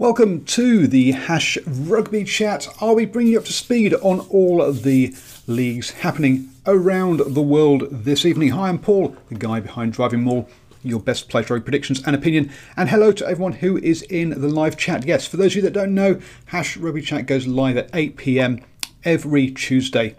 Welcome to the Hash Rugby Chat. I'll be bringing you up to speed on all of the leagues happening around the world this evening. Hi, I'm Paul, the guy behind Driving Maul, your best place rugby predictions and opinion. And hello to everyone who is in the live chat. Yes, for those of you that don't know, Hash Rugby Chat goes live at 8 pm every Tuesday.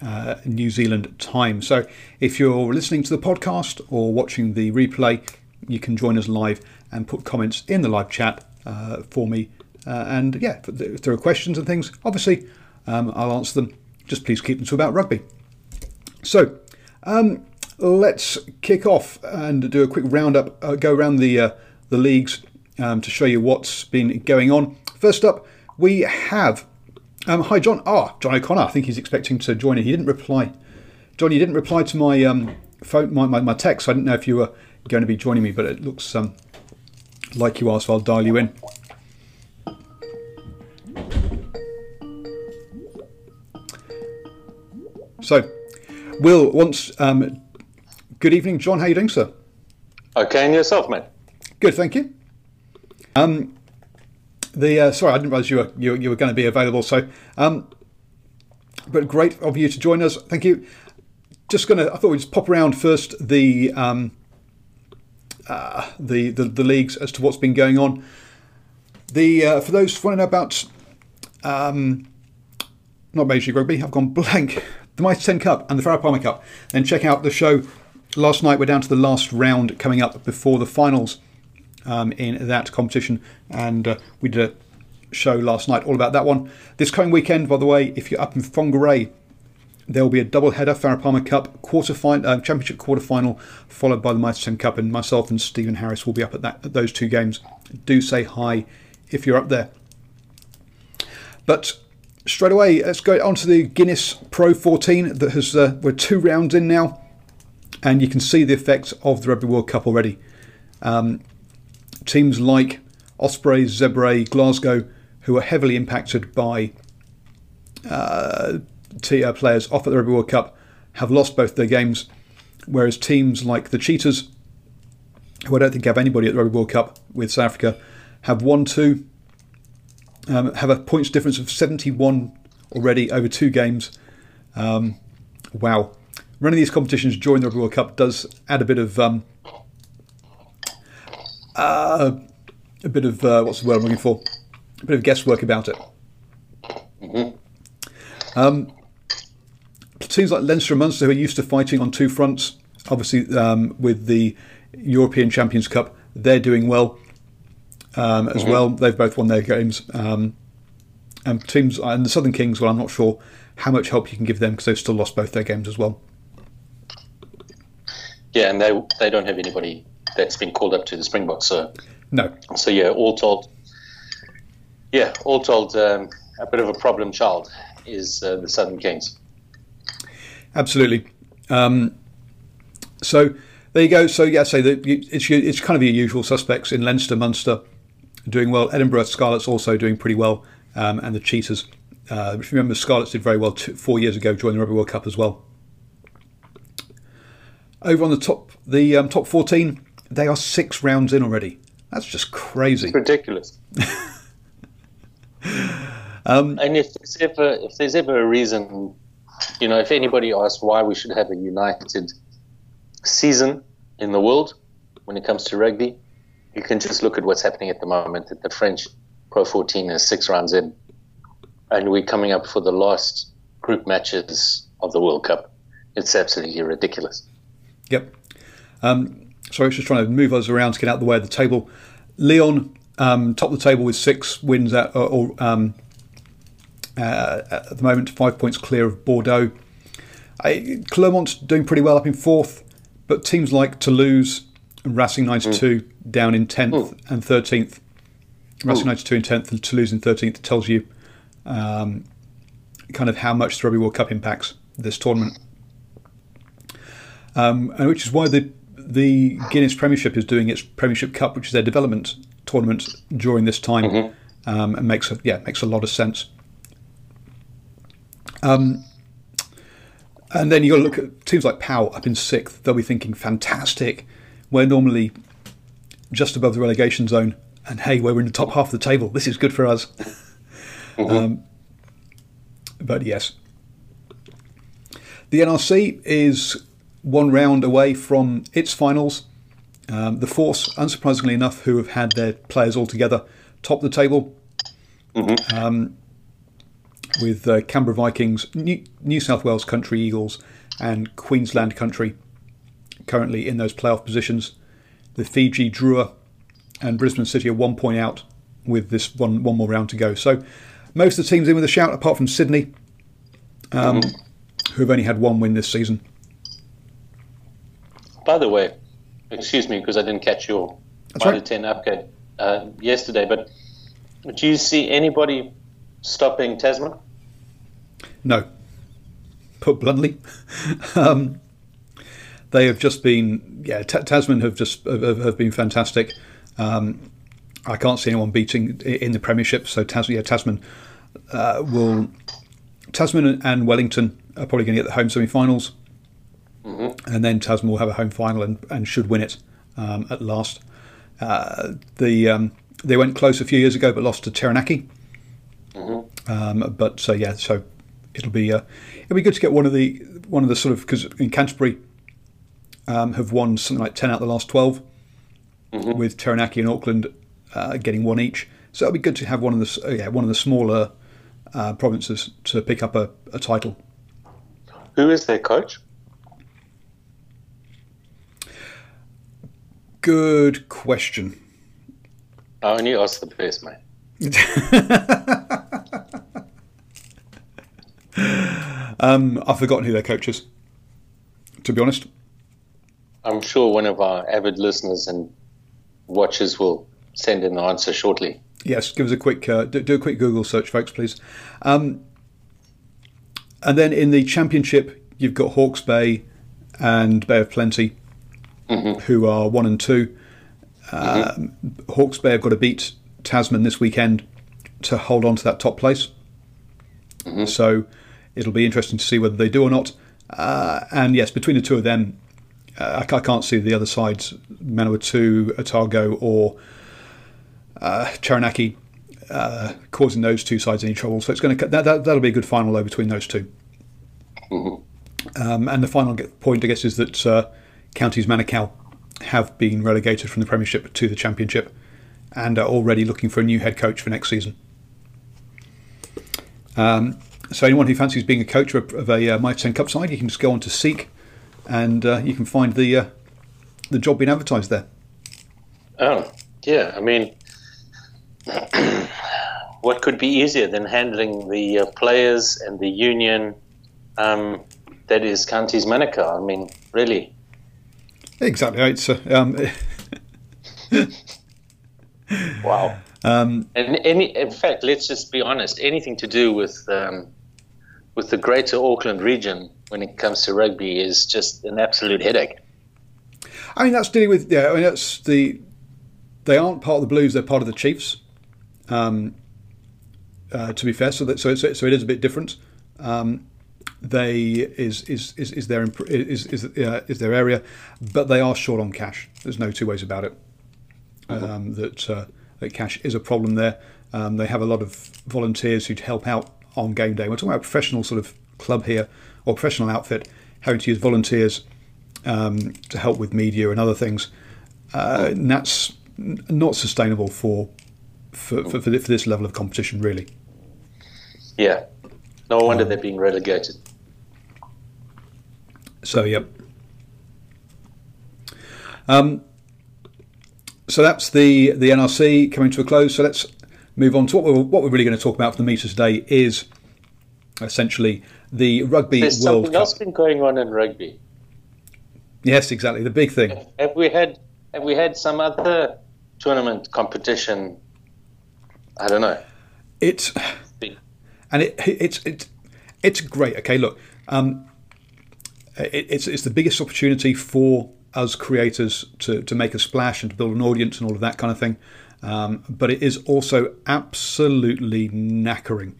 Uh, New Zealand time. So, if you're listening to the podcast or watching the replay, you can join us live and put comments in the live chat uh, for me. Uh, and yeah, if there are questions and things, obviously um, I'll answer them. Just please keep them to about rugby. So um, let's kick off and do a quick roundup, uh, go around the uh, the leagues um, to show you what's been going on. First up, we have um, hi John. Ah, John O'Connor. I think he's expecting to join in. He didn't reply. John, you didn't reply to my um, phone, my, my, my text. I didn't know if you were going to be joining me, but it looks um, like you are, so I'll dial you in. So, Will, once, um, good evening, John. How you doing, sir? Okay, and yourself, mate? Good, thank you. Um, the uh, sorry, I didn't realise you were you, you were going to be available. So, um, but great of you to join us. Thank you. Just gonna, I thought we'd just pop around first the um, uh, the, the, the leagues as to what's been going on. The uh, for those who want to know about um, not Major Rugby, I've gone blank. The Mitre 10 Cup and the Farah Palmer Cup. Then check out the show last night. We're down to the last round coming up before the finals um, in that competition, and uh, we did a show last night all about that one. This coming weekend, by the way, if you're up in Whangarei, there will be a double header, Farah Palmer Cup final, uh, championship quarter final, followed by the Mitre 10 Cup, and myself and Stephen Harris will be up at that at those two games. Do say hi if you're up there. But straight away, let's go on to the Guinness Pro 14 that has uh, we're two rounds in now, and you can see the effects of the Rugby World Cup already. Um, teams like Ospreys, Zebre, Glasgow, who are heavily impacted by uh, uh, players off at the Rugby World Cup have lost both their games, whereas teams like the Cheetahs, who I don't think have anybody at the Rugby World Cup with South Africa, have won two, um, have a points difference of 71 already over two games. Um, wow. Running these competitions during the Rugby World Cup does add a bit of um, uh, a bit of uh, what's the word I'm looking for? A bit of guesswork about it. Mm-hmm. Um, teams like Leinster and Munster, who are used to fighting on two fronts, obviously um, with the European Champions Cup, they're doing well um, as mm-hmm. well. They've both won their games. Um, and teams and the Southern Kings, well, I'm not sure how much help you can give them because they've still lost both their games as well. Yeah, and they they don't have anybody that's been called up to the Springboks. So no. So yeah, all told, yeah, all told, um, a bit of a problem child is uh, the Southern Kings. Absolutely. Um, so there you go. So yeah, say that it's it's kind of your usual suspects in Leinster, Munster doing well. Edinburgh Scarlets also doing pretty well, um, and the Cheetahs. Uh, if you remember, Scarlets did very well two, four years ago joined the Rugby World Cup as well. Over on the top, the um, top fourteen, they are six rounds in already. That's just crazy. It's ridiculous. um, and if there's ever if there's ever a reason you know, if anybody asks why we should have a united season in the world when it comes to rugby, you can just look at what's happening at the moment. That the French Pro 14 is six rounds in, and we're coming up for the last group matches of the World Cup. It's absolutely ridiculous. Yep. Um, sorry, just trying to move us around to get out of the way of the table. Lyon, um, top of the table with six wins at, or, or um, uh, at the moment, five points clear of Bordeaux. I, Clermont's doing pretty well up in fourth, but teams like Toulouse and Racing 92 mm. down in 10th mm. and 13th. Racing 92 in 10th and Toulouse in 13th tells you um, kind of how much the Rugby World Cup impacts this tournament. Um, and which is why the the Guinness Premiership is doing its Premiership Cup, which is their development tournament during this time, mm-hmm. um, and makes a, yeah makes a lot of sense. Um, and then you got to look at teams like Pau up in sixth. They'll be thinking fantastic. We're normally just above the relegation zone, and hey, we're in the top half of the table. This is good for us. Mm-hmm. Um, but yes, the NRC is one round away from its finals. Um, the Force, unsurprisingly enough, who have had their players all together, top the table um, with uh, Canberra Vikings, New, New South Wales Country Eagles, and Queensland Country currently in those playoff positions. The Fiji Drua and Brisbane City are one point out with this one one more round to go. So most of the teams in with a shout, apart from Sydney, um, who have only had one win this season. By the way, excuse me because I didn't catch your That's right. 10 upgrade uh, yesterday, but do you see anybody stopping Tasman? No. Put bluntly, um, they have just been yeah. Ta Tasman have just have, have been fantastic. Um, I can't see anyone beating in the Premiership. So Tas yeah, Tasman uh, will Tasman and Wellington are probably going to get the home semi-finals, and then Tasman will have a home final and, and should win it um, at last. Uh, the um, they went close a few years ago, but lost to Taranaki. Um, but uh, yeah, so it'll be uh, it'll be good to get one of the one of the sort of because in Canterbury um, have won something like ten out of the last 12 with Taranaki and Auckland uh, getting one each. So it'll be good to have one of the uh, yeah one of the smaller uh, provinces to pick up a, a title. Who is their coach? Good question. I only ask the best, mate. Um, I've forgotten who their coach is. To be honest, I'm sure one of our avid listeners and watchers will send in the answer shortly. Yes, give us a quick uh, do, do a quick Google search, folks, please. Um, and then in the championship, you've got Hawke's Bay and Bay of Plenty, who are one and 2 Um, Hawke's Bay have got to beat Tasman this weekend to hold on to that top place. So it'll be interesting to see whether they do or not. Uh, and yes, between the two of them, uh, I, I can't see the other sides, Manawatu, Otago, or uh, Taranaki uh, causing those two sides any trouble. So it's going to that, that that'll be a good final though between those 2 Um, and the final point, I guess, is that uh, counties Manukau have been relegated from the Premiership to the Championship and are already looking for a new head coach for next season. Um, so anyone who fancies being a coach of, of a uh, Mitre 10 Cup side, you can just go on to Seek, and uh, you can find the uh, the job being advertised there. Oh, yeah. I mean, what could be easier than handling the uh, players and the union um, that is Counties Manukau? I mean, really. Exactly. It's uh, um, Wow. Um, And any, in fact, let's just be honest. Anything to do with um, with the Greater Auckland region when it comes to rugby is just an absolute headache. I mean, that's dealing with yeah. I mean, that's the they aren't part of the Blues; they're part of the Chiefs. Um, uh, to be fair, so that so it's, so it is a bit different. Um, they is is is, is their imp- is is uh, is their area, but they are short on cash. There's no two ways about it. Um, that uh, that cash is a problem there. Um, they have a lot of volunteers who help out on game day. We're talking about a professional sort of club here or professional outfit having to use volunteers um, to help with media and other things. Uh, and that's not sustainable for for, for, for this level of competition, really. Yeah. No wonder they're being relegated. So, yep. Um, so that's the the NRC coming to a close. So let's move on to what we're, what we're really going to talk about for the meter today is essentially the Rugby There's World something Cup. else been going on in rugby. Yes, exactly. The big thing. Have we had have we had some other tournament competition? I don't know. It's and it, it's it's it's great. Okay, look, um, it, it's it's the biggest opportunity for us creators to to make a splash and to build an audience and all of that kind of thing. Um, but it is also absolutely knackering.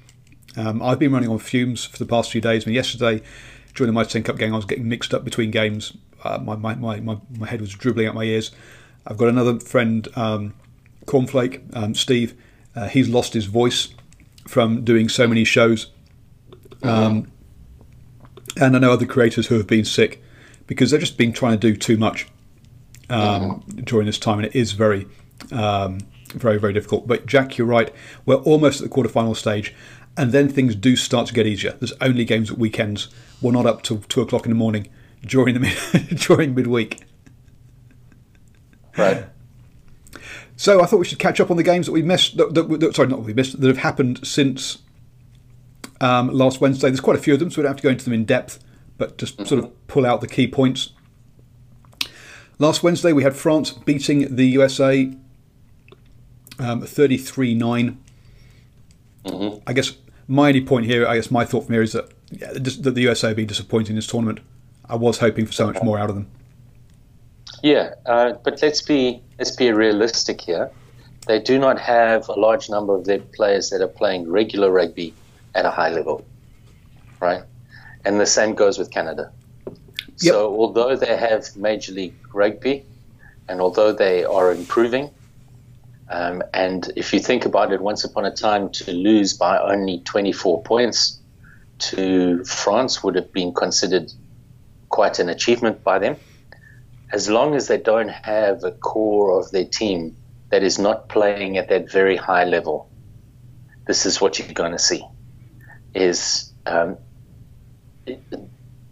Um, I've been running on fumes for the past few days. I mean, yesterday during the Mitre 10 Cup game, I was getting mixed up between games. Uh, my, my, my, my, my head was dribbling out my ears. I've got another friend um, Cornflake, um, Steve, uh, he's lost his voice from doing so many shows. Um, and I know other creators who have been sick because they've just been trying to do too much um, during this time, and it is very, um, very, very difficult. But Jack, you're right. We're almost at the quarterfinal stage, and then things do start to get easier. There's only games at weekends. We're not up till two o'clock in the morning during the mid- during midweek. Right. So I thought we should catch up on the games that we missed. That, that, that, sorry, not we missed. That have happened since um, last Wednesday. There's quite a few of them, so we don't have to go into them in depth, but just sort of pull out the key points. Last Wednesday we had France beating the USA um, 33-9. I guess my only point here, I guess my thought from here is that, yeah, just that the USA been disappointing in this tournament. I was hoping for so much more out of them. Yeah, uh, but let's be let's be realistic here. They do not have a large number of their players that are playing regular rugby at a high level, right? And the same goes with Canada. Yep. So although they have Major League Rugby, and although they are improving, um, and if you think about it, once upon a time to lose by only 24 points to France would have been considered quite an achievement by them. As long as they don't have a core of their team that is not playing at that very high level, this is what you're going to see. Is um,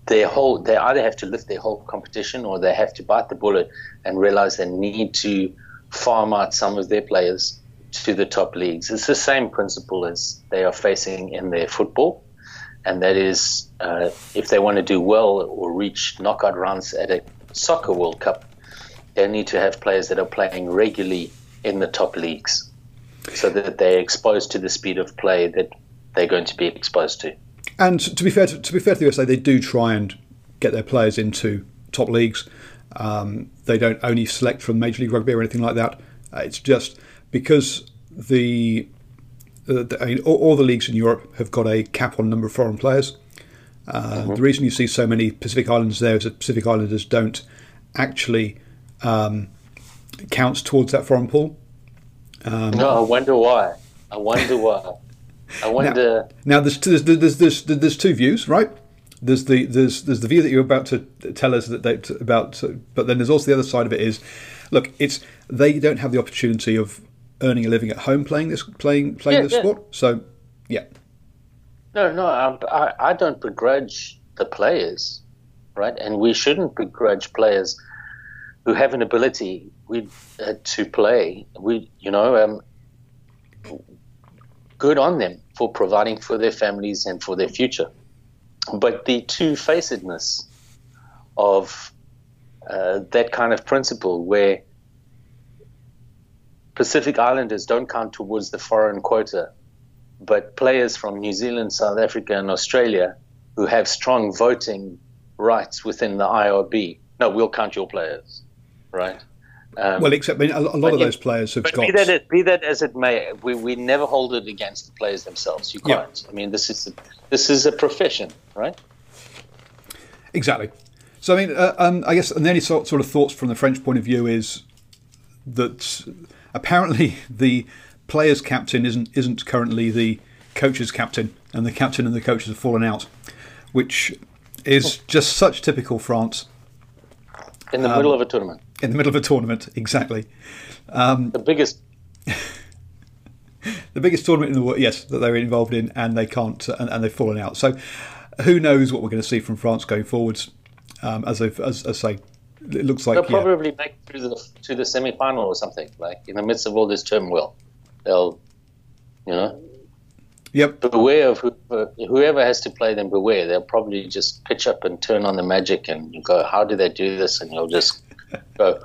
their whole they either have to lift their whole competition or they have to bite the bullet and realize they need to farm out some of their players to the top leagues. It's the same principle as they are facing in their football, and that is uh, if they want to do well or reach knockout rounds at a soccer World Cup, they need to have players that are playing regularly in the top leagues, so that they're exposed to the speed of play that they're going to be exposed to. And to be fair to, to be fair to the USA, they do try and get their players into top leagues. Um, they don't only select from Major League Rugby or anything like that. Uh, it's just because the, uh, the I mean, all, all, the leagues in Europe have got a cap on number of foreign players. Uh, mm-hmm. The reason you see so many Pacific Islanders there is that Pacific Islanders don't actually um, count towards that foreign pool. Um, no, I wonder why. I wonder why. I wonder. Now, now there's, there's, there's, there's, there's two views, right? There's the there's there's the view that you're about to tell us that they about, but then there's also the other side of it is, look, it's they don't have the opportunity of earning a living at home playing this playing playing Yeah, this yeah. sport. So, yeah, No, no, I, I, I don't begrudge the players, right? And we shouldn't begrudge players who have an ability we, uh, to play. We, you know, um, good on them for providing for their families and for their future. But the two-facedness of uh, that kind of principle, where Pacific Islanders don't count towards the foreign quota, but players from New Zealand, South Africa, and Australia who have strong voting rights within the IRB, no, we'll count your players, right? Um, well, except I mean, a, a lot of yeah, those players have but got. be that, it, be that as it may, we, we never hold it against the players themselves. You can't. I mean, this is a, this is a profession, right? Exactly. So I mean, uh, um, I guess, and the only sort, sort of thoughts from the French point of view is that apparently the players' captain isn't isn't currently the coach's captain, and the captain and the coaches have fallen out, which is just such typical France In Um, the middle of a tournament, in the middle of a tournament. Exactly, the biggest. the biggest tournament in the world. Yes, that they're involved in, and they can't, and, and they've fallen out. So, who knows what we're going to see from France going forwards? Um, as I've, as, as I say, it looks like They'll yeah. probably make it through the to the semi-final or something. Like in the midst of all this turmoil, they'll, you know, Yep. beware of whoever, whoever has to play them. Beware, they'll probably just pitch up and turn on the magic, and you go, "How do they do this?" And you'll just go,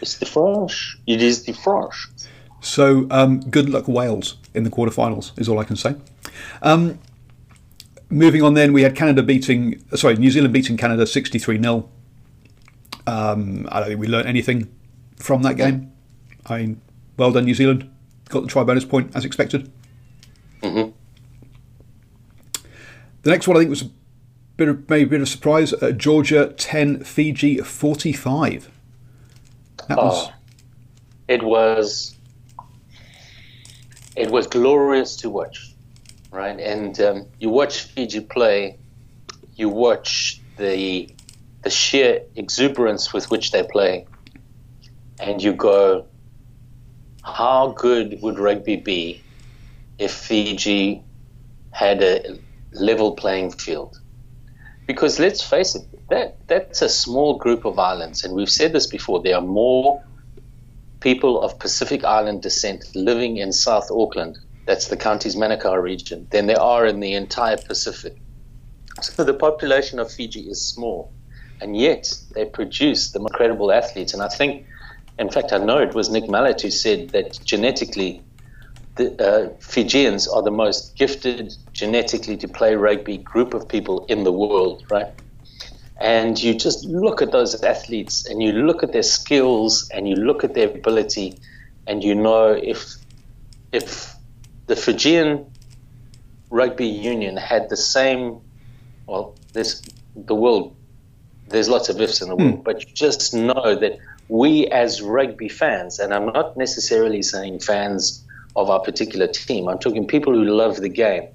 "It's the French. It is the French." So um, good luck Wales in the quarterfinals is all I can say. Um, moving on, then we had Canada beating, sorry, New Zealand beating Canada sixty-three 0 um, I don't think we learned anything from that game. I mean, well done, New Zealand. Got the try bonus point as expected. Mhm. The next one I think was bit of maybe a bit of surprise. Uh, Georgia ten, Fiji forty-five. That was Oh, it was it was glorious to watch, right? And um, you watch Fiji play, you watch the the sheer exuberance with which they play, and you go, how good would rugby be if Fiji had a level playing field? Because let's face it, that that's a small group of islands, and we've said this before. There are more people of Pacific Island descent living in South Auckland, that's the Counties Manukau region, than there are in the entire Pacific. So the population of Fiji is small, and yet they produce the incredible athletes. And I think, in fact, I know it was Nick Mallett who said that genetically, the uh, Fijians are the most gifted genetically to play rugby group of people in the world, right? And you just look at those athletes and you look at their skills and you look at their ability, and you know if if the Fijian rugby union had the same well, there's the world. There's lots of ifs in the world, mm. but you just know that we as rugby fans, and I'm not necessarily saying fans of our particular team. I'm talking people who love the game.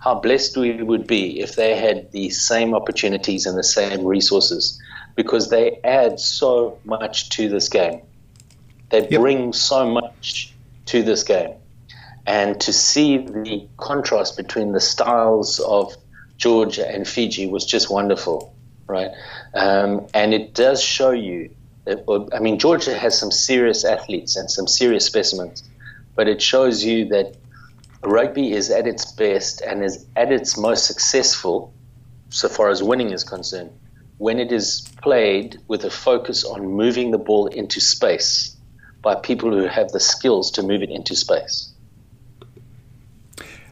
How blessed we would be if they had the same opportunities and the same resources, because they add so much to this game. They yep. bring so much to this game. And to see the contrast between the styles of Georgia and Fiji was just wonderful, right? Um, and it does show you that, I mean, Georgia has some serious athletes and some serious specimens, but it shows you that rugby is at its best and is at its most successful, so far as winning is concerned, when it is played with a focus on moving the ball into space by people who have the skills to move it into space.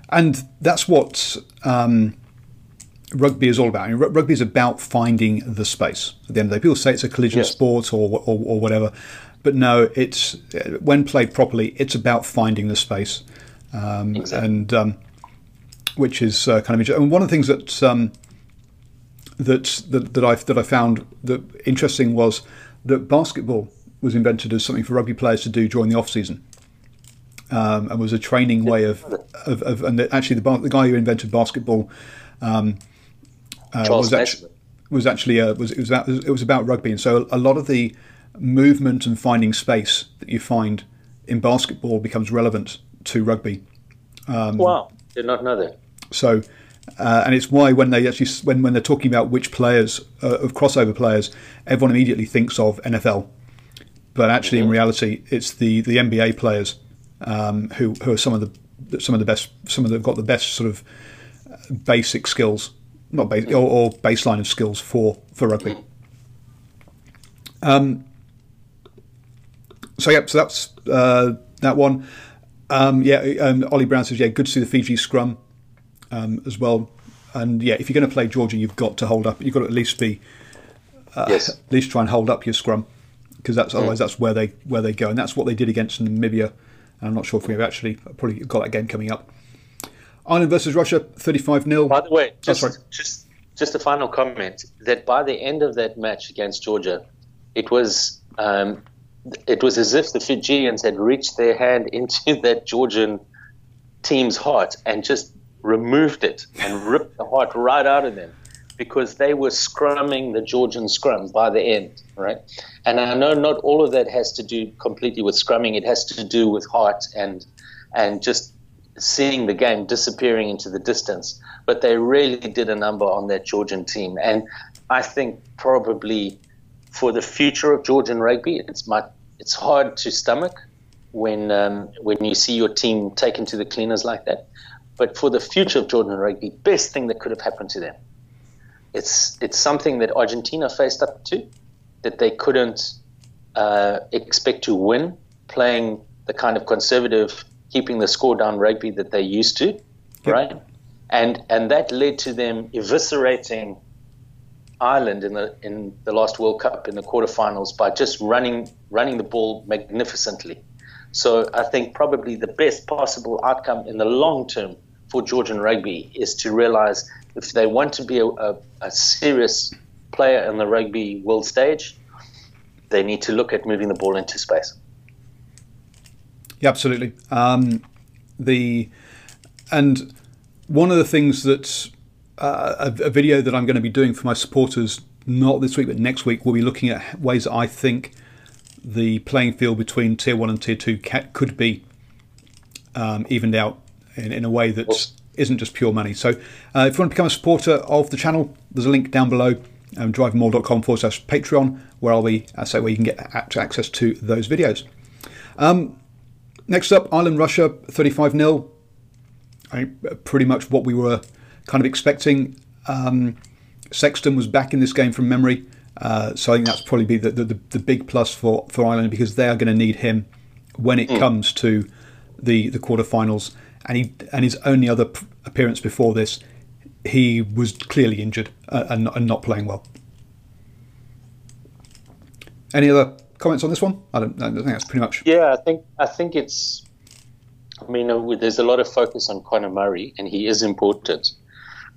And that's what um, rugby is all about. I mean, rugby is about finding the space. At the end of the day, people say it's a collision yes. sport or, or, or whatever, but no, it's when played properly, it's about finding the space, um, exactly. and um, which is uh, kind of interesting. And one of the things that um, that that, that I that I found that interesting was that basketball was invented as something for rugby players to do during the off season. Um, and was a training way of, of, of and actually the, the guy who invented basketball um, uh, was, actually, was actually uh, was it was about it was about rugby, and so a lot of the movement and finding space that you find in basketball becomes relevant to rugby. Um, wow, did not know that. So, uh, and it's why when they actually when when they're talking about which players uh, of crossover players, everyone immediately thinks of NFL, but actually mm-hmm. in reality, it's the the NBA players um, who who are some of the some of the best some of the got the best sort of basic skills not base, or, or, baseline of skills for for rugby. Um, so yeah, so that's uh, that one. Um, yeah, um, Ollie Brown says yeah, good to see the Fiji scrum um, as well. And yeah, if you're going to play Georgia, you've got to hold up. You've got to at least be uh, yes. at least try and hold up your scrum because that's otherwise that's where they where they go, and that's what they did against Namibia. And I'm not sure if we've actually probably got that game coming up. Ireland versus Russia, 35 0. By the way, just, oh, just, just a final comment that by the end of that match against Georgia, it was um, it was as if the Fijians had reached their hand into that Georgian team's heart and just removed it and ripped the heart right out of them because they were scrumming the Georgian scrum by the end, right? And I know not all of that has to do completely with scrumming. It has to do with heart and and just seeing the game disappearing into the distance. But they really did a number on that Georgian team. And I think probably for the future of Georgian rugby, it's my, it's hard to stomach when um, when you see your team taken to the cleaners like that. But for the future of Georgian rugby, best thing that could have happened to them. It's it's something that Argentina faced up to, that they couldn't uh, expect to win, playing the kind of conservative keeping the score down rugby that they used to, yep. right? And and that led to them eviscerating Ireland in the in the last World Cup in the quarterfinals by just running running the ball magnificently. So I think probably the best possible outcome in the long term for Georgian rugby is to realize if they want to be a, a, a serious player in the rugby world stage, they need to look at moving the ball into space. Yeah, absolutely. Um, the and one of the things that uh, a, a, video that I'm going to be doing for my supporters, not this week but next week, we'll be looking at ways that I think the playing field between tier one and tier two could be um, evened out in, in a way that isn't just pure money. So, uh, if you want to become a supporter of the channel, there's a link down below. Um, drivingmaul.com forward slash Patreon, where I'll be, I say, where you can get access to those videos. Um, next up, Ireland Russia 35 0. Pretty much what we were kind of expecting. Um, Sexton was back in this game from memory. Uh, so I think that's probably be the, the, the, big plus for, for Ireland because they are going to need him when it mm. comes to the the quarterfinals. And he and his only other p- appearance before this, he was clearly injured uh, and, and not playing well. Any other comments on this one? I don't, I think that's pretty much. Yeah, I think I think it's. I mean, uh, there's a lot of focus on Conor Murray, and he is important.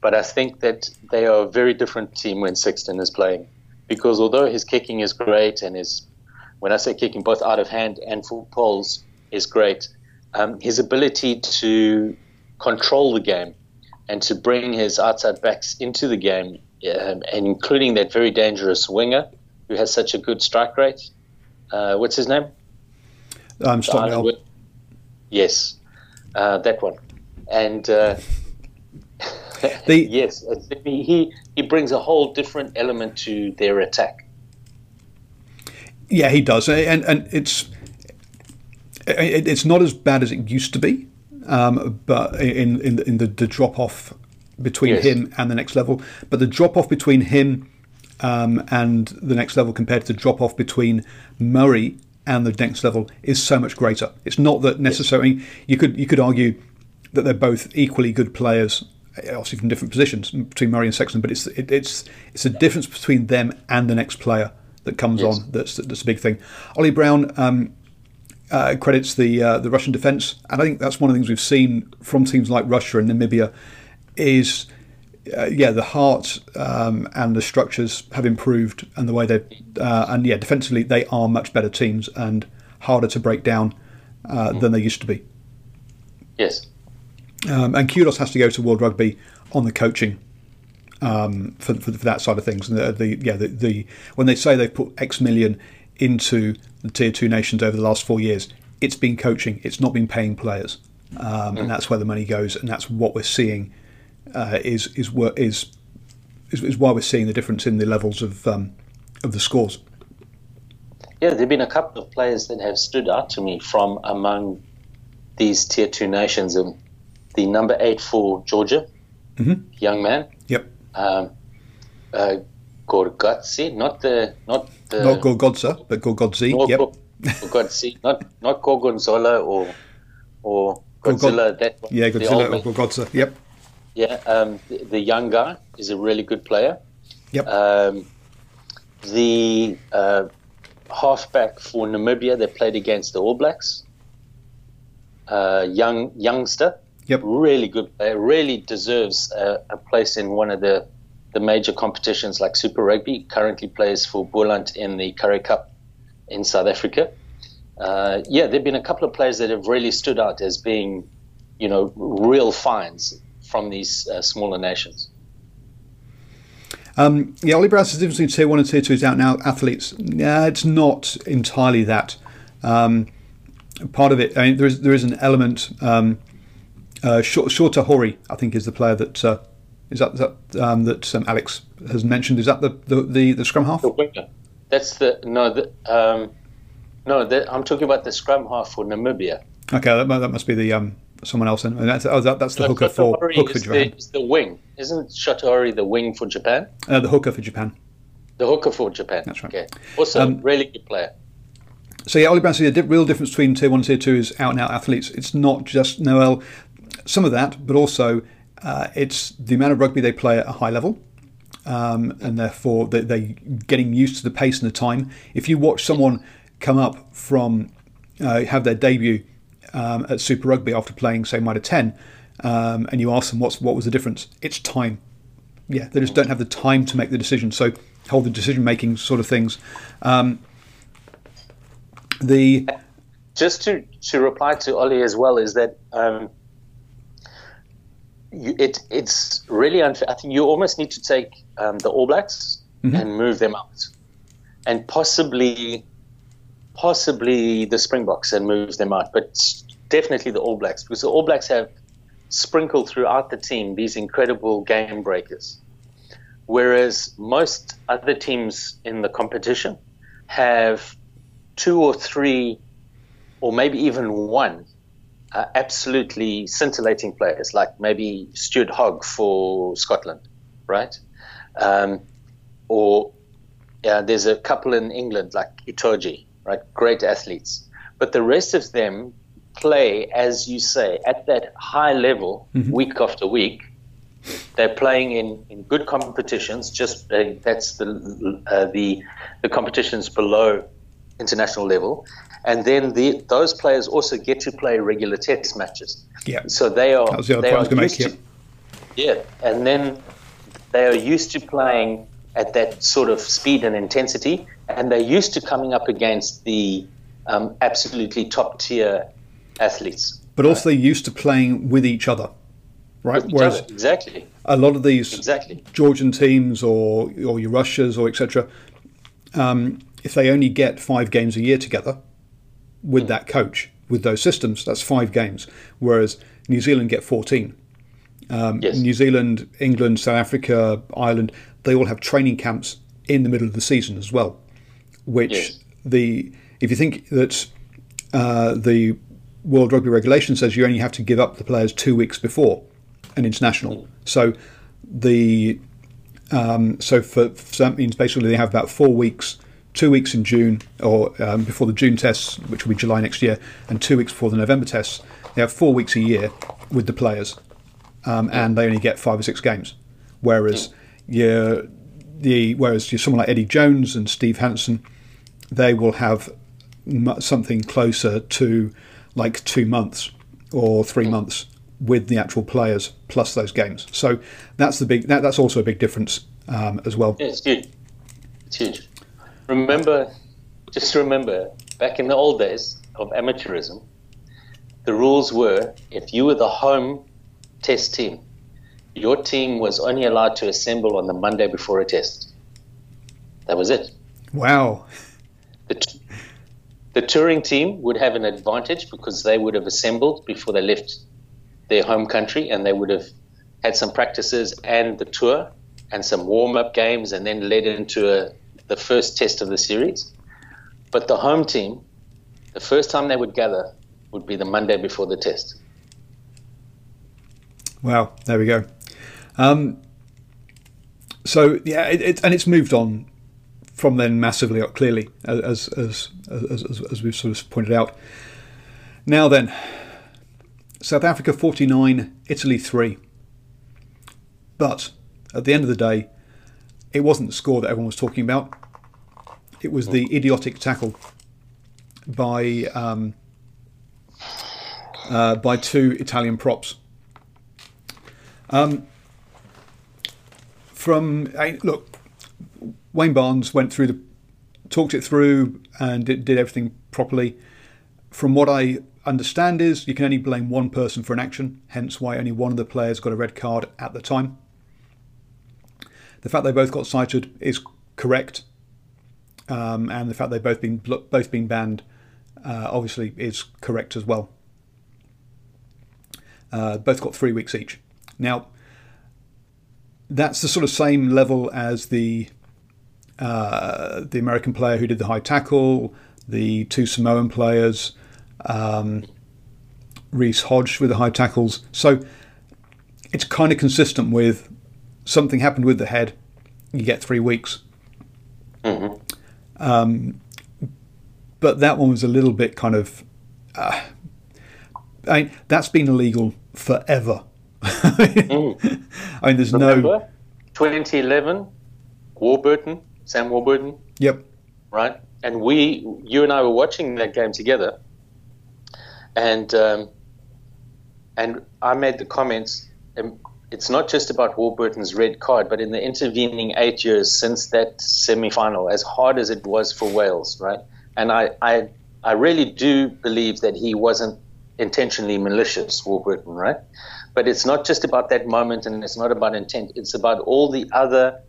But I think that they are a very different team when Sexton is playing, because although his kicking is great and his, when I say kicking, both out of hand and full poles is great, um, his ability to control the game and to bring his outside backs into the game, um, and including that very dangerous winger who has such a good strike rate. Uh, what's his name? Um, Stockdale. Yes, uh, that one. And uh, the, yes, he he brings a whole different element to their attack. Yeah, he does, and and it's it's not as bad as it used to be, um, but in in, in the, the drop off between yes. him and the next level, but the drop off between him um, and the next level compared to the drop off between Murray and the next level is so much greater. It's not that necessarily you could you could argue that they're both equally good players, obviously from different positions between Murray and Sexton, but it's it, it's it's a difference between them and the next player that comes yes. on that's that's a big thing. Ollie Brown. Um, uh, credits the uh, the Russian defence, and I think that's one of the things we've seen from teams like Russia and Namibia is uh, yeah, the heart um, and the structures have improved, and the way they uh, and yeah, defensively they are much better teams and harder to break down uh, mm. than they used to be. Yes, um, and kudos has to go to World Rugby on the coaching um, for, for, for, that side of things. And the, the yeah, the, the, when they say they've put X million into the tier two nations over the last four years, it's been coaching. It's not been paying players, mm. and that's where the money goes, and that's what we're seeing uh, is, is, is is is why we're seeing the difference in the levels of um, of the scores. Yeah, there've been a couple of players that have stood out to me from among these tier two nations. Um, the number eight for Georgia, mm-hmm. young man. Yep. Um, uh, Gorgodze, not the not the not Gorgodze, but Gorgodze. Yep. Gorgodze, not not Gorgonzola or or Godzilla. that one, yeah, Godzilla or. Yep. Yeah, um, the, the, young guy is a really good player. Yep. Um, the uh, halfback for Namibia that played against the All Blacks, uh, young youngster. Yep. Really good player. Really deserves a, a, place in one of the, the major competitions like Super Rugby. Currently plays for Boland in the Currie Cup in South Africa. Uh, yeah, there've been a couple of players that have really stood out as being, you know, real finds from these uh, smaller nations. Um, yeah, Ollie Brown says the difference between tier one and tier two is out now athletes. Yeah, it's not entirely that. Um, part of it, I mean, there is there is an element. Um, uh, Shota Horie, I think, is the player that uh, is that, that um, that um, Alex has mentioned. Is that the the, the, the scrum half? The winger. That's the no. The, um, no, the, I'm talking about the scrum half for Namibia. Okay, that, that must be the um, someone else in. And that's, oh, that, that's the hooker for, hooker for Japan. The, the wing. Isn't Shota Horie the wing for Japan? Uh, the hooker for Japan. The hooker for Japan. That's right. Okay. Also, um, really good player. So yeah, Ollie Brown said the real difference between tier one and tier two is out and out athletes. It's not just Noel, some of that, but also uh, it's the amount of rugby they play at a high level. Um, and therefore they, they're getting used to the pace and the time. If you watch someone come up from uh, have their debut um, at Super Rugby after playing, say, Mitre 10, um, and you ask them what's what was the difference, it's time. Yeah, they just don't have the time to make the decision. So hold the decision making sort of things. Um, the just to, to reply to Ollie as well is that um, you, it it's really unfair. I think you almost need to take um, the All Blacks Mhm. and move them out, and possibly possibly the Springboks and move them out, but definitely the All Blacks because the All Blacks have sprinkled throughout the team these incredible game breakers, whereas most other teams in the competition have two or three, or maybe even one, uh, absolutely scintillating players, like maybe Stuart Hogg for Scotland, right? Um, or yeah, there's a couple in England like Itoje, right? Great athletes, but the rest of them play, as you say, at that high level week after week. They're playing in, in good competitions. Just uh, that's the uh, the the competitions below international level, and then the, those players also get to play regular test matches. Yeah. So they are That was the other they point I was are gonna make, used to- yeah, and then they are used to playing at that sort of speed and intensity, and they're used to coming up against the um, absolutely top tier athletes. But also they're used to playing with each other, right? Each Whereas other. exactly, a lot of these exactly. Georgian teams or or your Russias or etc. Um, if they only get five games a year together with that coach with those systems, that's five games. Whereas New Zealand get fourteen. Um, Yes. New Zealand, England, South Africa, Ireland, they all have training camps in the middle of the season as well. Which Yes. the if you think that uh, the World Rugby regulation says you only have to give up the players two weeks before an international. So the um, so for so that means basically they have about four weeks, two weeks in June or um, before the June tests, which will be July next year, and two weeks before the November tests. They have four weeks a year with the players, um, and they only get five or six games. Whereas you the whereas you're someone like Eddie Jones and Steve Hansen, they will have something closer to like two months or three months with the actual players plus those games. So that's the big. That, that's also a big difference um, as well. Yeah, it's huge. It's huge. Remember, just remember, back in the old days of amateurism, the rules were if you were the home test team, your team was only allowed to assemble on the Monday before a test. That was it. Wow. The, t- the touring team would have an advantage because they would have assembled before they left their home country and they would have had some practices and the tour and some warm up games and then led into a, the first test of the series. But the home team, the first time they would gather would be the Monday before the test. Wow. There we go. Um, so yeah, it, it, and it's moved on from then massively, clearly, as as, as as as we've sort of pointed out. Now then, South Africa forty nine, Italy three. But at the end of the day, it wasn't the score that everyone was talking about. It was the idiotic tackle by um, uh, by two Italian props. Um, from I, look, Wayne Barnes went through the, talked it through, and did, did everything properly. From what I understand, is you can only blame one person for an action, hence why only one of the players got a red card at the time. The fact they both got cited is correct, um, and the fact they've both been both been banned, uh, obviously, is correct as well. Uh, both got three weeks each. Now, that's the sort of same level as the uh, the American player who did the high tackle, the two Samoan players, um, Reece Hodge with the high tackles. So it's kind of consistent with something happened with the head, you get three weeks. Mhm. Um, but that one was a little bit kind of. Uh, I mean, that's been illegal forever. Mm. I mean, there's no. 2011, Warburton, Sam Warburton, Yep. right? And we, you and I were watching that game together, and um, and I made the comments. um, It's not just about Warburton's red card, but in the intervening eight years since that semi-final, as hard as it was for Wales, right? And I, I I really do believe that he wasn't intentionally malicious, Warburton, right? But it's not just about that moment and it's not about intent. It's about all the other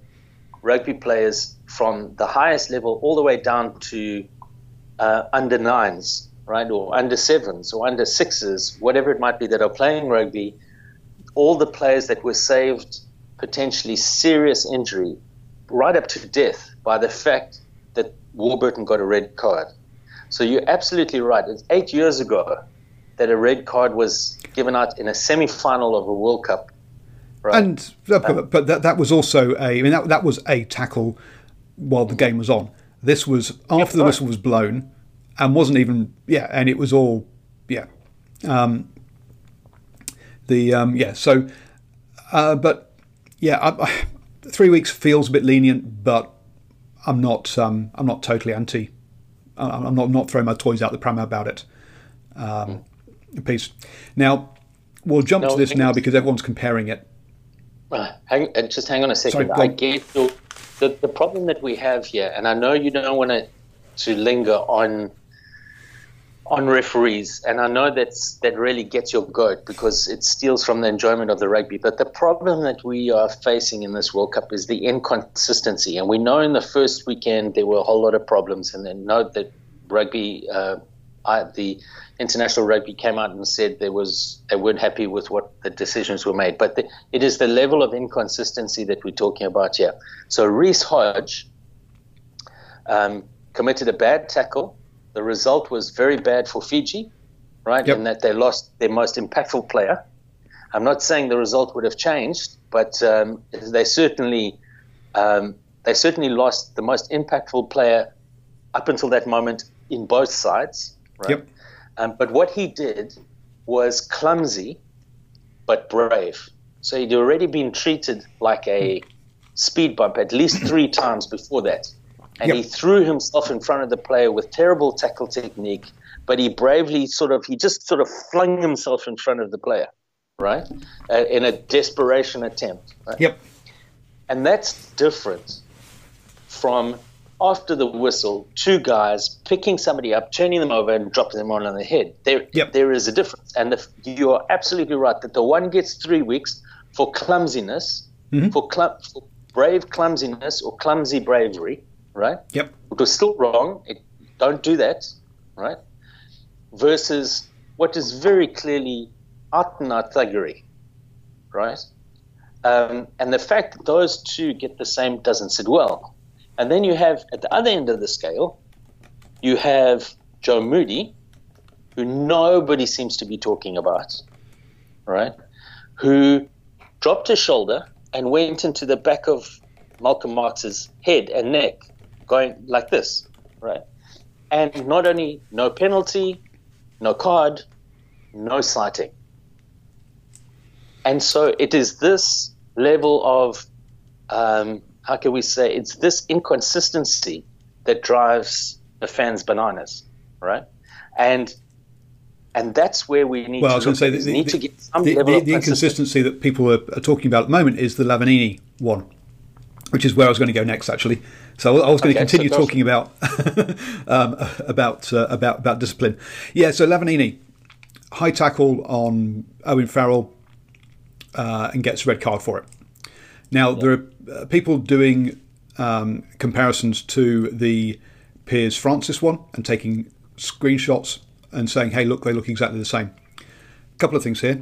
rugby players from the highest level all the way down to uh, under nines, right? Or under sevens or under sixes, whatever it might be, that are playing rugby. All the players that were saved potentially serious injury, right up to death, by the fact that Warburton got a red card. So you're absolutely right. It's eight years ago that a red card was given out in a semi-final of a World Cup. Right? And but, but that, that was also a I mean that that was a tackle while the game was on. This was after the whistle was blown, and wasn't even yeah, and it was all yeah, um, the um, yeah. So, uh, but yeah, I, I, three weeks feels a bit lenient, but I'm not um, I'm not totally anti. I'm not not throwing my toys out the pram about it. Um, piece. Now, we'll jump no, to this now because everyone's comparing it. Uh, hang, just hang on a second. Sorry, I get the, the, the problem that we have here, and I know you don't want to to linger on on referees, and I know that's that really gets your goat because it steals from the enjoyment of the rugby. But the problem that we are facing in this World Cup is the inconsistency, and we know in the first weekend there were a whole lot of problems, and then note that rugby, uh, I, the international rugby came out and said there was they weren't happy with what the decisions were made. But the, it is the level of inconsistency that we're talking about here. So Reece Hodge um, committed a bad tackle. The result was very bad for Fiji, right? Yep. In that they lost their most impactful player. I'm not saying the result would have changed, but um, they certainly um, they certainly lost the most impactful player up until that moment in both sides. Right? Yep. Um, but what he did was clumsy but brave. So he'd already been treated like a speed bump at least three times before that. And yep. he threw himself in front of the player with terrible tackle technique, but he bravely sort of, he just sort of flung himself in front of the player, right? Uh, in a desperation attempt. Right? Yep. And that's different from after the whistle, two guys picking somebody up, turning them over, and dropping them on the head. There, yep. there is a difference. And if you are absolutely right that the one gets three weeks for clumsiness, mm-hmm. for, cl- for, brave clumsiness or clumsy bravery, right? Yep. It was still wrong. It, don't do that, right? Versus what is very clearly out and out thuggery, right? Um, and the fact that those two get the same doesn't sit well and then you have, at the other end of the scale, you have Joe Moody, who nobody seems to be talking about, right? Who dropped his shoulder and went into the back of Malcolm Marx's head and neck, going like this, right? And not only no penalty, no card, no sighting. And so it is this level of um, how can we say it's this inconsistency that drives the fans bananas, right? And and that's where we need. Well, to I was going to say the, need the, to get some the, level the, the inconsistency that people are, are, talking about at the moment is the Lavanini one, which is where I was going to go next, actually. So I was going okay, to continue so talking about um, about uh, about about discipline. Yeah, so Lavanini, high tackle on Owen Farrell, uh, and gets a red card for it. Now yeah. there are uh, people doing um, comparisons to the Piers Francis one and taking screenshots and saying, hey, look, they look exactly the same. A couple of things here.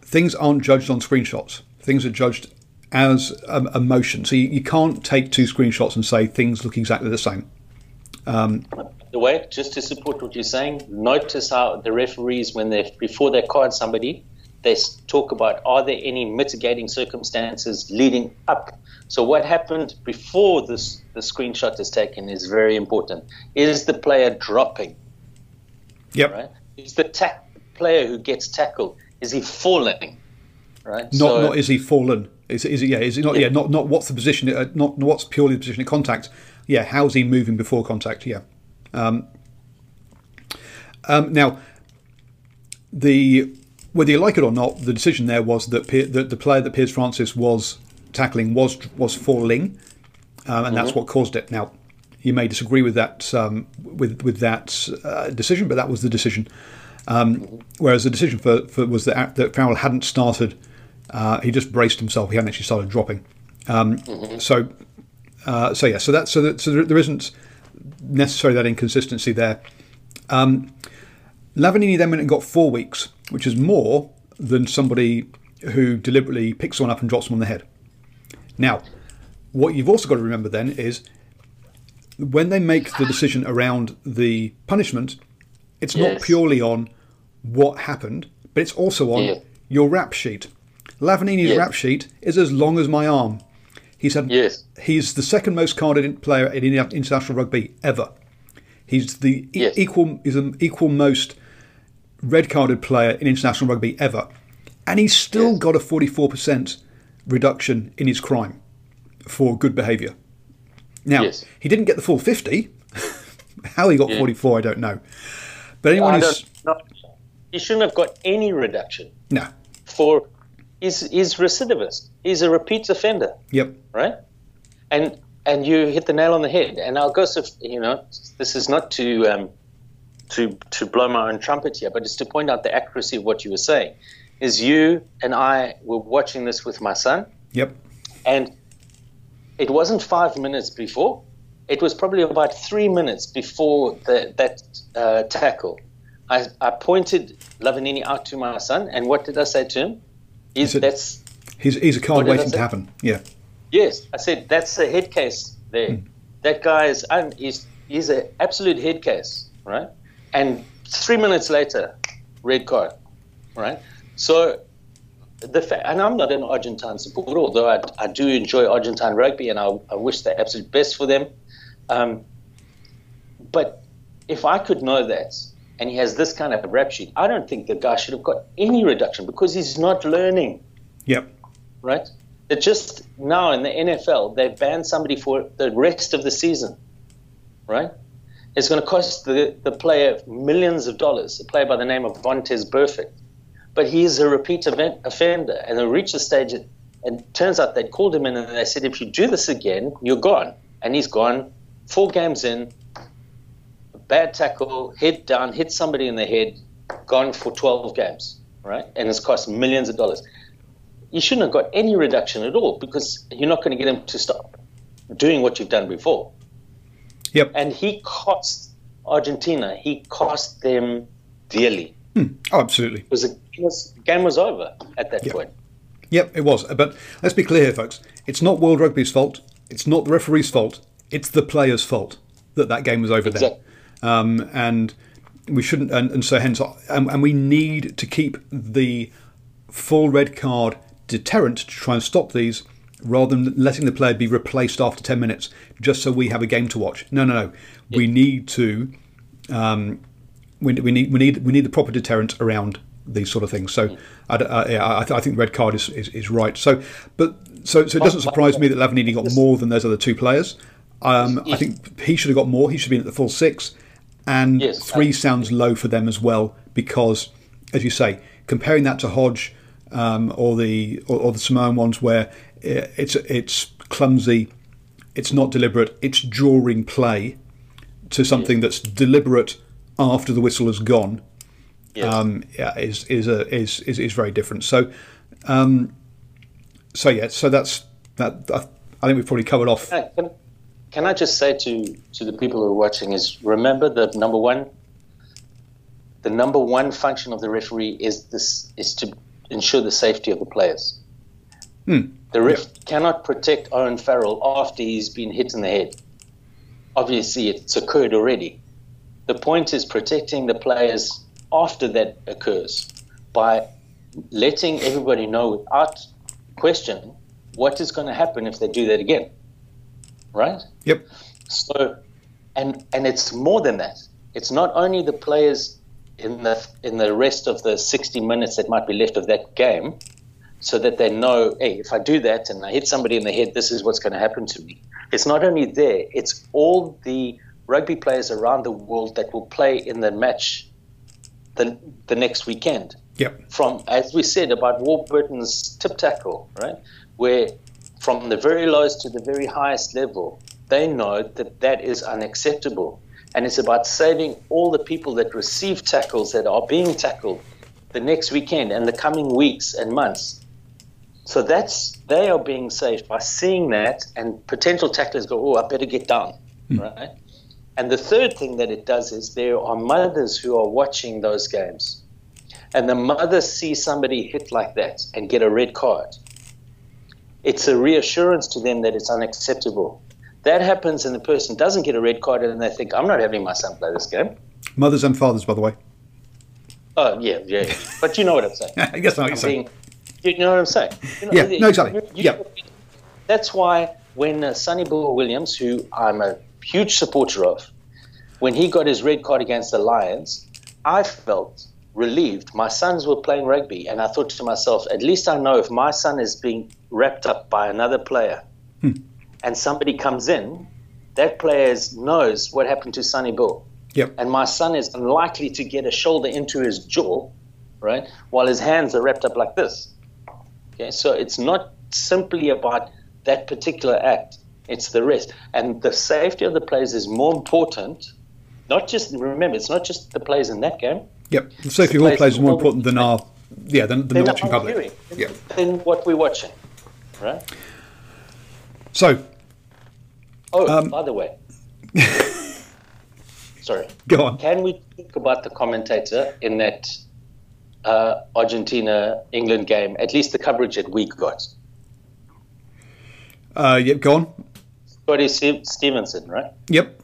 Things aren't judged on screenshots, things are judged as a, a motion. So you, you, can't take two screenshots and say things look exactly the same. Um, the way, just to support what you're saying, notice how the referees, when they before they card somebody, they talk about are there any mitigating circumstances leading up. So what happened before this the screenshot is taken is very important. Is the player dropping? Yep. Right? Is the ta- player who gets tackled is he falling? Right. Not so, not is he fallen. Is, is it yeah? Is it not yeah. yeah not not what's the position? Uh, not what's purely the position of contact. Yeah. How's he moving before contact? Yeah. Um, um, now the whether you like it or not, the decision there was that, that the player that Piers Francis was tackling was was falling, um, and mm-hmm. that's what caused it. Now, you may disagree with that um, with with that uh, decision, but that was the decision. Um, whereas the decision for, for was that, that Farrell hadn't started. Uh, he just braced himself. He hadn't actually started dropping. Um, So, uh, so yeah. So that so that, so there, there isn't necessarily that inconsistency there. Um, Lavanini then went and got four weeks, which is more than somebody who deliberately picks one up and drops them on the head. Now, what you've also got to remember then is when they make the decision around the punishment, it's not purely on what happened, but it's also on Yeah. your rap sheet. Lavanini's Yes. rap sheet is as long as my arm. He's had Yes. he's the second most carded player in international rugby ever. He's the Yes. equal he's the equal most red carded player in international rugby ever, and he's still Yes. got a forty four percent reduction in his crime for good behaviour. Now Yes. he didn't get the full fifty. How he got forty four, I don't know. But anyone who's he shouldn't have got any reduction no, for he's, he's recidivist. He's a repeat offender, yep, right? And and you hit the nail on the head. And I'll go so you know this is not to um, to to blow my own trumpet here, but it's to point out the accuracy of what you were saying. Is you and I were watching this with my son, yep, and it wasn't five minutes before. It was probably about three minutes before the, that uh, tackle. I, I pointed Lavanini out to my son, and what did I say to him? Is said- that's he's he's a card I waiting to happen. Yeah, yes. I said that's a head case there. That guy is un, he's he's an absolute head case, right? And three minutes later, red card, right? So the fa- and I'm not an Argentine supporter, although I, I do enjoy Argentine rugby and I, I wish the absolute best for them. Um, but if I could know that, and he has this kind of rap sheet, I don't think the guy should have got any reduction because he's not learning, yep, right? It just now in the NFL they banned somebody for the rest of the season, right? It's going to cost the, the player millions of dollars. A player by the name of Vontaze Burfict, but he is a repeat event offender, and they reached the stage, and it turns out they called him in and they said, if you do this again, you're gone, and he's gone. Four games in, bad tackle, head down, hit somebody in the head, gone for 12 games, right? And it's cost millions of dollars. You shouldn't have got any reduction at all because you're not going to get him to stop doing what you've done before. yep. And he cost Argentina, he cost them dearly. Hmm. Oh, absolutely. It was was, game was over at that Yep. point. Yep, it was. But let's be clear here, folks. It's not World Rugby's fault. It's not the referee's fault. It's the players' fault that that game was over Exactly. Um, and we shouldn't. And, and so hence, and, and we need to keep the full red card deterrent to try and stop these, rather than letting the player be replaced after ten minutes just so we have a game to watch. No, no, no. We need to. Um, we, we need we need we need the proper deterrent around these sort of things. So I, d- uh, yeah, I, th- I think the red card is, is, is right. So, but so so it doesn't surprise me that Lavanini got more than those other two players. Um, I think he should have got more. He should have been at the full six, and Yes, three sounds low for them as well because, as you say, comparing that to Hodge um, or the or, or the Samoan ones where it's it's clumsy, it's not deliberate, it's drawing play to something that's deliberate after the whistle has gone Yes. um, yeah, is is a is, is is very different. So, um, so yeah, so that's that. I I think we've probably covered off. Can, can, can I just say to, to the people who are watching is remember that number one, the number one function of the referee is this is to ensure the safety of the players. Hmm. The ref cannot protect Owen Farrell after he's been hit in the head. Obviously, it's occurred already. The point is protecting the players after that occurs by letting everybody know without question what is going to happen if they do that again. Right? Yep. So, and and it's more than that. It's not only the players in the in the rest of the 60 minutes that might be left of that game, so that they know, hey, if I do that and I hit somebody in the head, this is what's going to happen to me. It's not only there; it's all the rugby players around the world that will play in the match the the next weekend Yep. from, as we said about Warburton's tip tackle, right? Where from the very lowest to the very highest level, they know that that is unacceptable. And it's about saving all the people that receive tackles that are being tackled the next weekend and the coming weeks and months. So that's they are being saved by seeing that, and potential tacklers go, "Oh, I better get down," hmm. right? And the third thing that it does is there are mothers who are watching those games, and the mother sees somebody hit like that and get a red card. It's a reassurance to them that it's unacceptable. That happens, and the person doesn't get a red card, and they think, "I'm not having my son play this game." Mothers and fathers, by the way. Oh yeah, yeah, yeah. but you know what I'm saying. I guess I know what you're saying. Being- you know what I'm saying? You know, Yeah, no, exactly. you- Yeah. That's why when uh, Sonny Bill Williams, who I'm a huge supporter of, when he got his red card against the Lions, I felt relieved. My sons were playing rugby, and I thought to myself, at least I know if my son is being wrapped up by another player, hmm. and somebody comes in, that player knows what happened to Sonny Bill Yep. and my son is unlikely to get a shoulder into his jaw, right, while his hands are wrapped up like this. Okay, so it's not simply about that particular act; it's the rest, and the safety of the players is more important. Not just remember, it's not just the players in that game. Yep. The safety of all Players is more important than our, yeah, than, than the watching public. viewing, Yeah. Than what we're watching, right? So, Oh, Um, by the way, sorry. go on. Can we talk about the commentator in that uh, Argentina England game? At least the coverage that we got. Uh, yep, go on. Scotty Stevenson, right? Yep.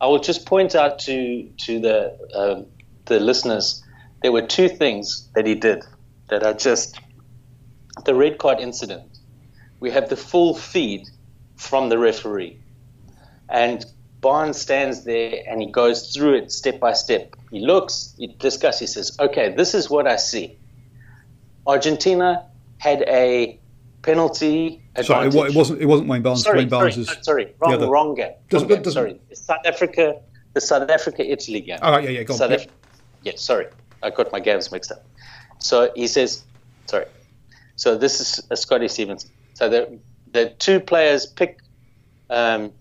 I will just point out to to the um, the listeners there were two things that he did that are just the red card incident. We have the full feed from the referee, and Barnes stands there and he goes through it step by step. He looks, he discusses, he says, "Okay, this is what I see. Argentina had a penalty Sorry, advantage." it, it wasn't. It wasn't Wayne Barnes. Sorry, Wayne Barnes sorry, is. sorry, wrong, other- wrong game. Doesn't- Wrong game, doesn't- sorry, South Africa, the South Africa Italy game. Oh, yeah, yeah, go on. South Yep. Af- yeah, sorry, I got my games mixed up. So he says, sorry. So this is uh, Scotty Stevenson. So the the two players pick um,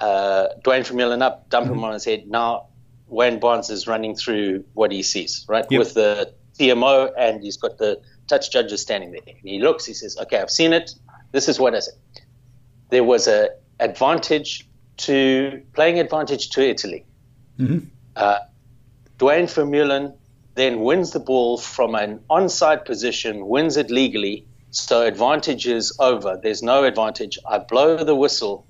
uh, Duane Vermeulen up, dump Mm-hmm. him on his head. Now Wayne Barnes is running through what he sees, right, Yep. with the TMO, and he's got the touch judges standing there. And he looks, he says, "Okay, I've seen it. This is what I said." There was a advantage to playing advantage to Italy. Mhm. Uh, Duane Vermeulen then wins the ball from an onside position, wins it legally. So advantage is over. There's no advantage. I blow the whistle,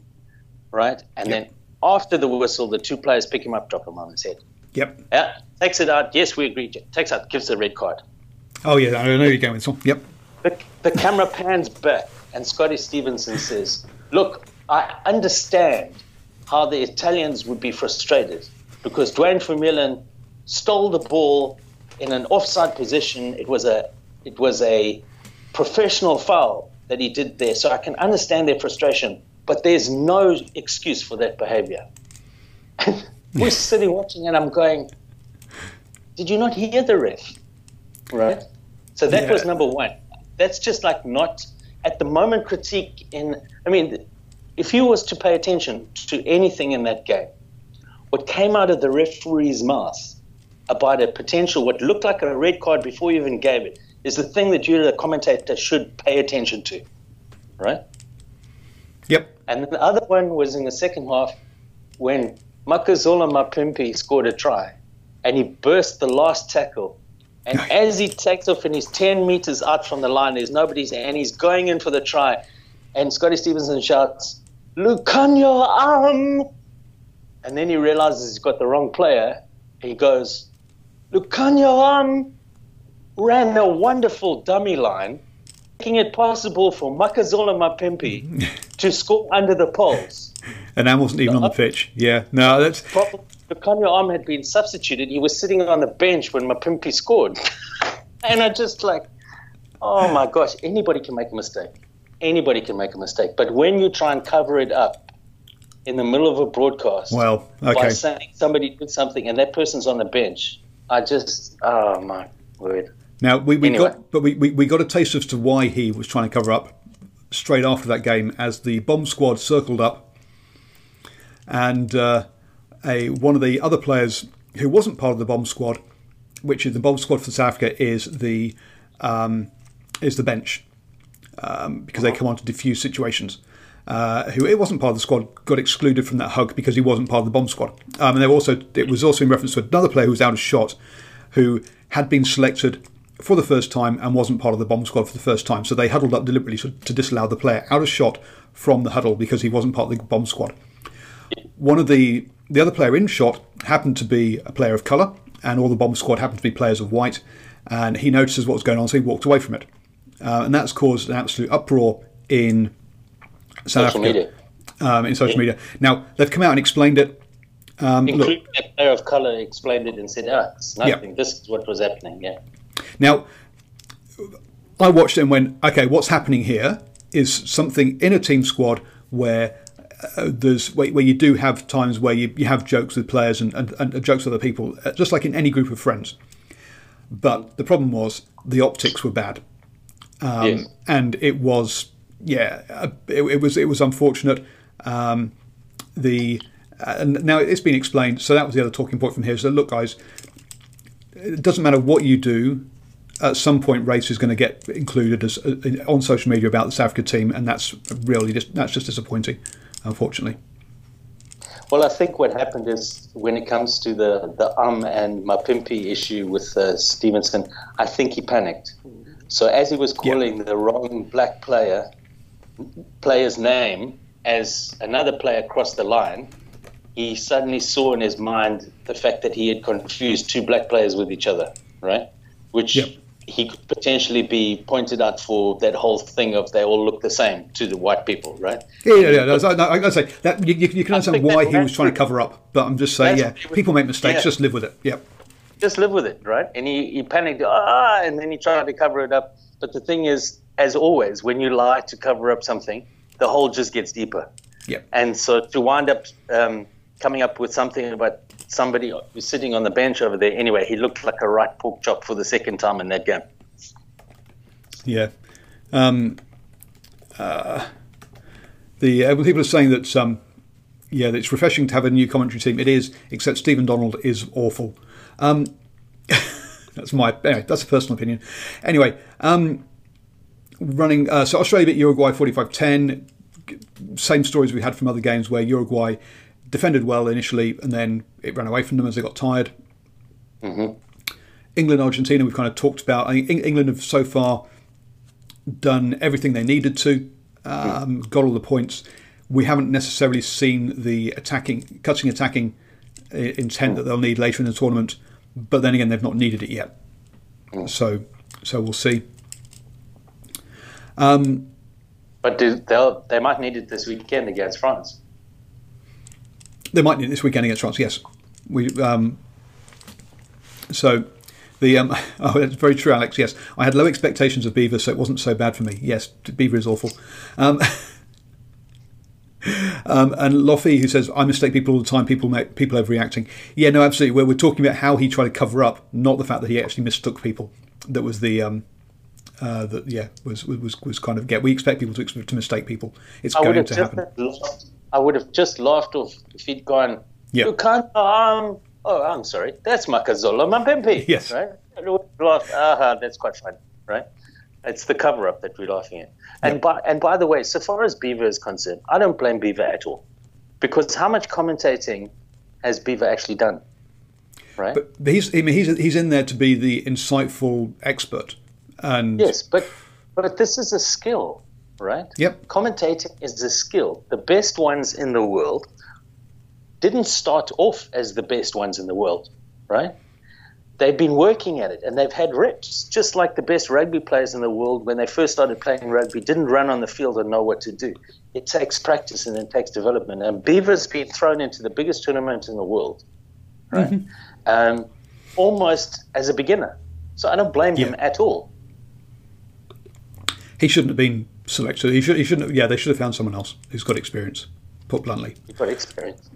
right? And then after the whistle, the two players pick him up, drop him on his head. Yep. Yeah, takes it out. Yes, we agree. Takes out, gives the red card. Oh yeah, I know you're going with this. Yep. The, the camera pans back, and Scotty Stevenson says, Look, I understand how the Italians would be frustrated because Duane Vermeulen stole the ball in an offside position. It was a it was a professional foul that he did there. So I can understand their frustration, but there's no excuse for that behavior. We're sitting watching, and I'm going, Did you not hear the ref? Right? So that Yeah. was number one. That's just like not at the moment critique in. I mean, if you was to pay attention to anything in that game, what came out of the referee's mouth about a potential, what looked like a red card before you even gave it, is the thing that you, the commentator, should pay attention to, right? Yep. And then the other one was in the second half when Makazole Mapimpi scored a try and he burst the last tackle. And as he takes off and he's 10 meters out from the line, there's nobody's and he's going in for the try. And Scotty Stevenson shouts, Lukhanyo Am! And then he realizes he's got the wrong player. He goes, Lukhanyo Am ran a wonderful dummy line, making it possible for Makazole Mapimpi to score under the poles. And Am wasn't even on the uh-huh. pitch. Yeah. No, that's Lukhanyo Am had been substituted. He was sitting on the bench when Mapimpi scored. and I just like, oh my gosh, anybody can make a mistake. Anybody can make a mistake. But when you try and cover it up in the middle of a broadcast well. okay. by saying somebody did something and that person's on the bench, I just, oh my word. Now we, we Anyway. got, but we, we, we got a taste as to why he was trying to cover up straight after that game as the bomb squad circled up and uh, a one of the other players who wasn't part of the bomb squad, which is the bomb squad for South Africa, is the um, is the bench um, because they come on to defuse situations. Uh, who it wasn't part of the squad got excluded from that hug because he wasn't part of the bomb squad. Um, and there also it was also in reference to another player who was out of shot, who had been selected for the first time and wasn't part of the bomb squad for the first time. So they huddled up deliberately to, to disallow the player out of shot from the huddle because he wasn't part of the bomb squad. One of the the other player in shot happened to be a player of colour, and all the bomb squad happened to be players of white. And he notices what was going on, so he walked away from it, uh, and that's caused an absolute uproar in South Social Africa, media. Um, in social media. Now they've come out and explained it. Um, look, Including a player of color explained it and said, ah, it's nothing. This is what was happening. Yeah. Now, I watched it and went, okay, what's happening here is something in a team squad where uh, there's where, where you do have times where you, you have jokes with players and, and, and jokes with other people, uh, just like in any group of friends. But the problem was the optics were bad, um, Yes. and it was yeah, it, it was it was unfortunate. Um, the uh, and now it's been explained. So that was the other talking point from here. So look, guys, it doesn't matter what you do. At some point, race is going to get included as uh, on social media about the South Africa team, and that's really just that's just disappointing, unfortunately. Well, I think what happened is when it comes to the, the um and Mapimpi issue with uh, Stevenson, I think he panicked. So as he was calling the wrong black player player's name as another player crossed the line, he suddenly saw in his mind the fact that he had confused two black players with each other, right? Which Yep. He could potentially be pointed out for that whole thing of they all look the same to the white people, right? Yeah, yeah, yeah. I, I, I say that you, you, can understand why he was trying to cover up, but I'm just saying, yeah, what he was- people make mistakes. yeah. Just live with it. Yep. just live with it, right? And he, he panicked, ah, and then he tried to cover it up. But the thing is, as always, when you lie to cover up something, the hole just gets deeper. Yep. And so to wind up um, coming up with something about somebody was sitting on the bench over there, anyway, he looked like a right pork chop for the second time in that game. Yeah. Um, uh, the uh, people are saying that um, yeah, it's refreshing to have a new commentary team. It is, except Stephen Donald is awful. Um, that's my anyway, that's a personal opinion. Anyway, um, running uh, so Australia beat Uruguay 45-10. Same stories we had from other games where Uruguay defended well initially and then it ran away from them as they got tired. Mm-hmm. England, Argentina, we've kind of talked about. I think Eng- England have so far done everything they needed to, um, mm. got all the points. We haven't necessarily seen the attacking, cutting attacking i- intent that mm. they'll need later in the tournament. But then again, they've not needed it yet. Mm. So, so we'll see. Um, but do, they'll, they might need it this weekend against France. They might need this weekend against France. Yes, we. Um, so, the um, oh, that's very true, Alex. Yes, I had low expectations of Beaver, so it wasn't so bad for me. Yes, Beaver is awful. Um, um, and Loffy, who says I mistake people all the time. People make people overreacting. Yeah, no, absolutely. We're, we're talking about how he tried to cover up, not the fact that he actually mistook people. That was the. Um, uh, that yeah was was was kind of get. We expect people to to mistake people. It's I going to happen. I would have just laughed off if he'd gone. Yeah. You can't. Um. Oh, I'm sorry. That's Makazole Mapimpi. Yes. Right. I would have laughed. Aha, that's quite fun. Right. It's the cover up that we're laughing at. And by and by the way, so far as Beaver is concerned, I don't blame Beaver at all, because how much commentating has Beaver actually done? Right. But but he's I mean, he's he's in there to be the insightful expert, and Yes, but but this is a skill, right? Yep. Commentating is a skill. The best ones in the world didn't start off as the best ones in the world, right? They've been working at it and they've had reps, just like the best rugby players in the world when they first started playing rugby didn't run on the field and know what to do. It takes practice and it takes development. And Beaver's been thrown into the biggest tournament in the world, right? Um, almost as a beginner. So I don't blame him at all. he shouldn't have been selected. He should he shouldn't. Have, yeah, they should have found someone else who's got experience. Put bluntly. You've got experience.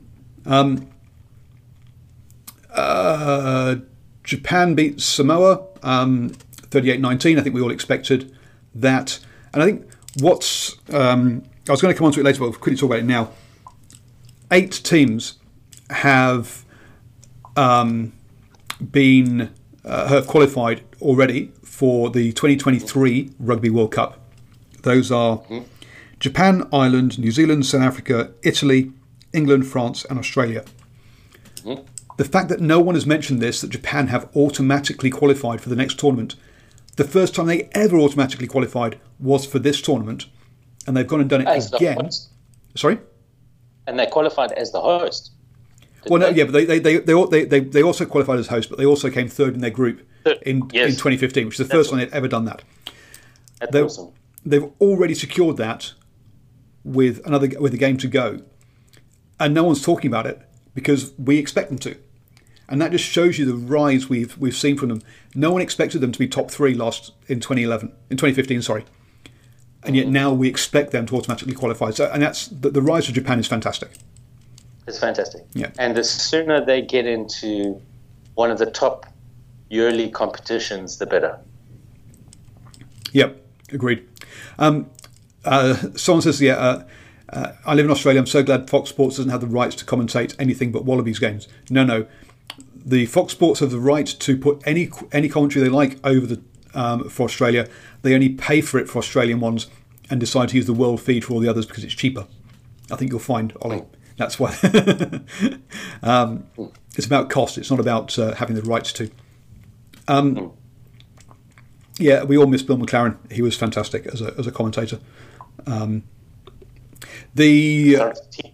Uh, Japan beat Samoa um, 38-19. I think we all expected that, and I think what's um, I was going to come on to it later, but we'll quickly talk about it now. eight teams have um, been uh, have qualified already for the 2023 Rugby World Cup. Those are mm-hmm. Japan, Ireland, New Zealand, South Africa, Italy, England, France, and Australia. Mm-hmm. The fact that no one has mentioned this, that Japan have automatically qualified for the next tournament, the first time they ever automatically qualified was for this tournament, and they've gone and done it as again. Sorry? And they qualified as the host. Well, no, yeah, but they they, they, they, they, they also qualified as host, but they also came third in their group in, yes. in 2015, which is the That's first time they'd ever done that. That's they've, awesome. They've already secured that with another with a game to go, and no one's talking about it because we expect them to, and that just shows you the rise we've we've seen from them. No one expected them to be top three last in 2011, in 2015, sorry, and yet mm-hmm. now we expect them to automatically qualify. So, and that's the, the rise of Japan is fantastic. It's fantastic. Yeah. And the sooner they get into one of the top yearly competitions, the better. Yep, agreed. Um, uh, someone says, yeah, uh, uh, I live in Australia. I'm so glad Fox Sports doesn't have the rights to commentate anything but Wallabies games. No, no. The Fox Sports have the right to put any any commentary they like over the um, for Australia. They only pay for it for Australian ones and decide to use the world feed for all the others because it's cheaper. I think you'll find, Ollie. That's why. um, it's about cost. It's not about uh, having the rights to. Um, yeah, we all miss Bill McLaren. He was fantastic as a, as a commentator. Um, the 13,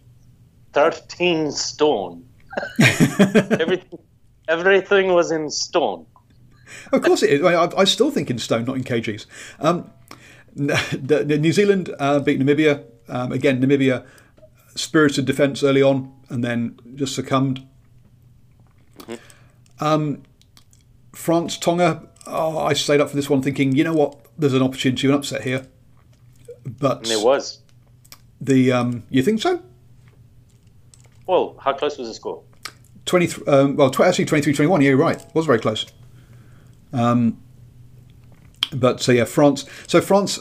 13 stone. everything, everything was in stone. Of course it is. I, I still think in stone, not in kgs. Um, New Zealand uh, beat Namibia. Um, again, Namibia spirited defence early on and then just succumbed. Mm-hmm. Um, France, Tonga, oh, I stayed up for this one thinking, you know what, there's an opportunity, an upset here. But and there was. The um, you think so? Well, how close was the score? 20, um, well, actually 23 21. Yeah, you're right. It was very close. Um, but so, yeah, France. So, France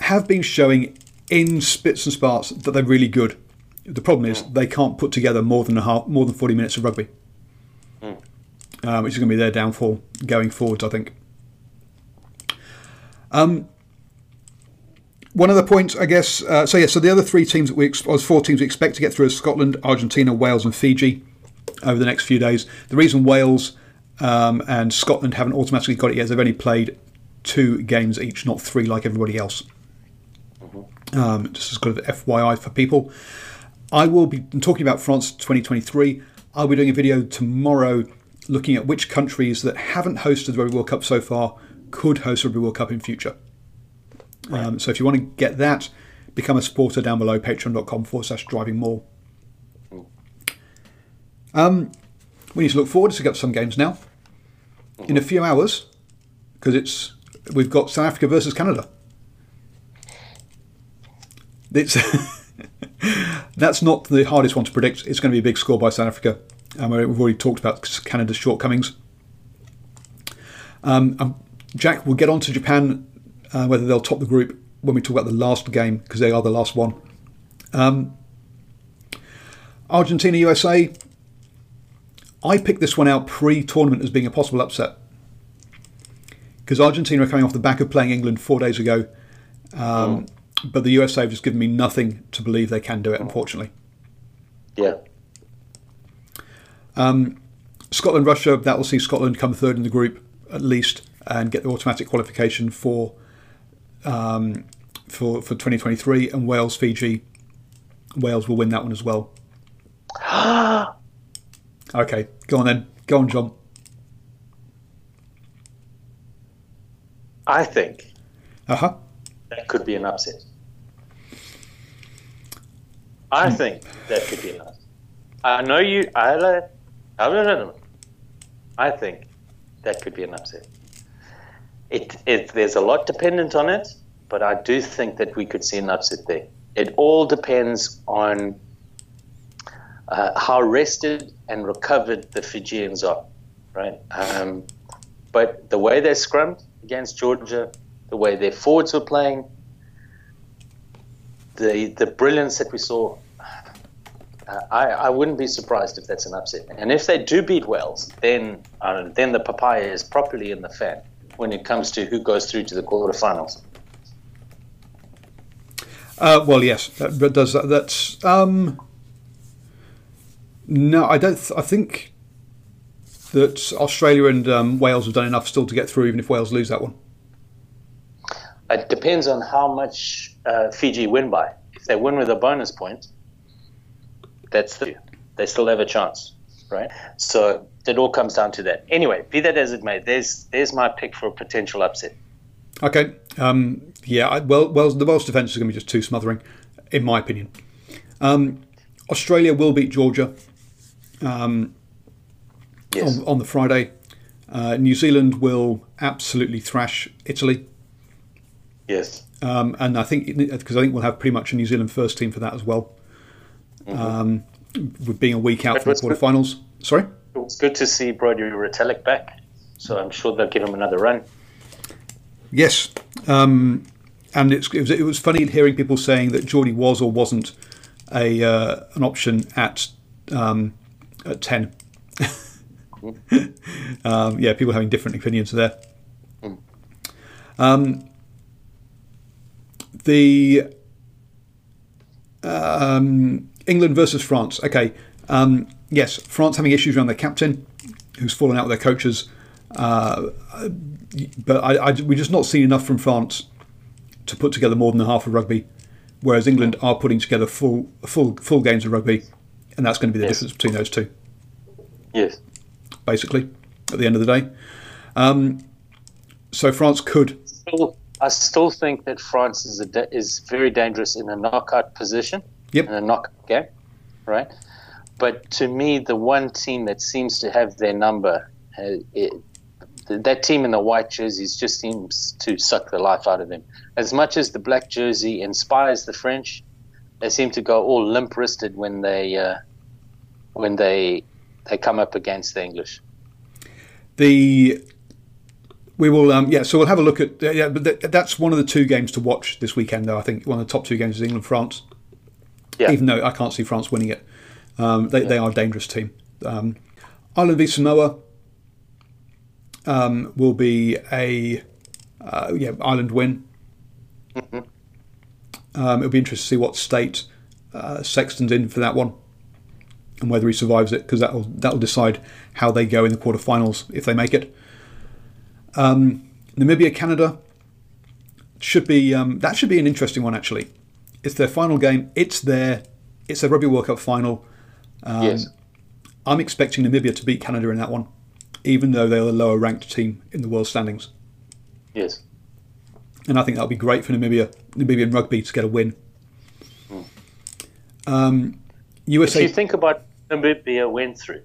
have been showing in spits and sparks that they're really good. The problem is mm. they can't put together more than a half, more than 40 minutes of rugby. Uh, which is going to be their downfall going forwards, I think. Um, one other point, I guess. Uh, so yeah, so the other three teams that we, or four teams we expect to get through are Scotland, Argentina, Wales, and Fiji over the next few days. The reason Wales um, and Scotland haven't automatically got it yet is they've only played two games each, not three like everybody else. Mm-hmm. Um, just as kind of FYI for people. I will be talking about France 2023. I'll be doing a video tomorrow looking at which countries that haven't hosted the Rugby World Cup so far could host the Rugby World Cup in future. Right. Um, so if you want to get that, become a supporter down below, patreon.com forward slash driving more. Um, we need to look forward to get some games now. In a few hours, because it's we've got South Africa versus Canada. It's That's not the hardest one to predict. It's going to be a big score by South Africa. Um, we've already talked about Canada's shortcomings. Um, um, Jack, we'll get on to Japan, uh, whether they'll top the group when we talk about the last game, because they are the last one. Um, Argentina, USA. I picked this one out pre tournament as being a possible upset. Because Argentina are coming off the back of playing England four days ago. Um, oh but the USA have just given me nothing to believe they can do it, unfortunately. Yeah. Um, Scotland, Russia, that will see Scotland come third in the group at least and get the automatic qualification for um, for for 2023. And Wales, Fiji, Wales will win that one as well. okay, go on then. Go on, John. I think. Uh huh. That could be an upset. I think that could be an upset. I know you. I don't know. I think that could be an upset. It, it, there's a lot dependent on it, but I do think that we could see an upset there. It all depends on uh, how rested and recovered the Fijians are, right? Um, but the way they scrummed against Georgia, the way their forwards were playing, the the brilliance that we saw Uh, I, I wouldn't be surprised if that's an upset. And if they do beat Wales, then uh, then the papaya is properly in the fan when it comes to who goes through to the quarterfinals. Uh, well, yes, that, but does that? That's um, no, I don't. Th- I think that Australia and um, Wales have done enough still to get through, even if Wales lose that one. It depends on how much uh, Fiji win by. If they win with a bonus point, that's the, they still have a chance, right? So it all comes down to that. Anyway, be that as it may, there's there's my pick for a potential upset. Okay. Um, yeah. I, well, Wales, the Welsh defence is going to be just too smothering, in my opinion. Um, Australia will beat Georgia um, Yes. on, on the Friday. Uh, New Zealand will absolutely thrash Italy, Yes. um, and I think because I think we'll have pretty much a New Zealand first team for that as well. Um, with being a week out But from the quarterfinals. Sorry. It's good to see Brodie Retallick back. So I'm sure they'll give him another run. Yes, um, and it's, it, was, it was funny hearing people saying that Jordie was or wasn't a uh, an option at um, at ten. um, yeah, people having different opinions there. Um, the um, England versus France. Okay, um, yes, France having issues around their captain, who's fallen out with their coaches. Uh, but I, I, we've just not seen enough from France to put together more than half of rugby, whereas England are putting together full full full games of rugby, and that's going to be the Yes. difference between those two, Yes. basically, at the end of the day. Um, so France could, Still, I still think that France is da- is very dangerous in a knockout position. Yep. In a knockout game, right? But to me, the one team that seems to have their number, uh, it, that team in the white jerseys just seems to suck the life out of them. As much as the black jersey inspires the French, they seem to go all limp wristed when they uh, when they they come up against the English. the we will um, yeah so we'll have a look at yeah but th- that's one of the two games to watch this weekend though I think one of the top two games is England France Yeah. even though I can't see France winning it um, they, they are a dangerous team um, Ireland v Samoa um, will be a uh, yeah Ireland win um, it'll be interesting to see what state uh, Sexton's in for that one and whether he survives it because that'll that'll decide how they go in the quarterfinals if they make it. Um, Namibia Canada should be um, that should be an interesting one actually. It's their final game. It's their it's their Rugby World Cup final. Um, yes. I'm expecting Namibia to beat Canada in that one, even though they're the lower ranked team in the world standings. Yes. and I think that'll be great for Namibia, Namibian rugby to get a win. Um, USA. If you think about Namibia went through,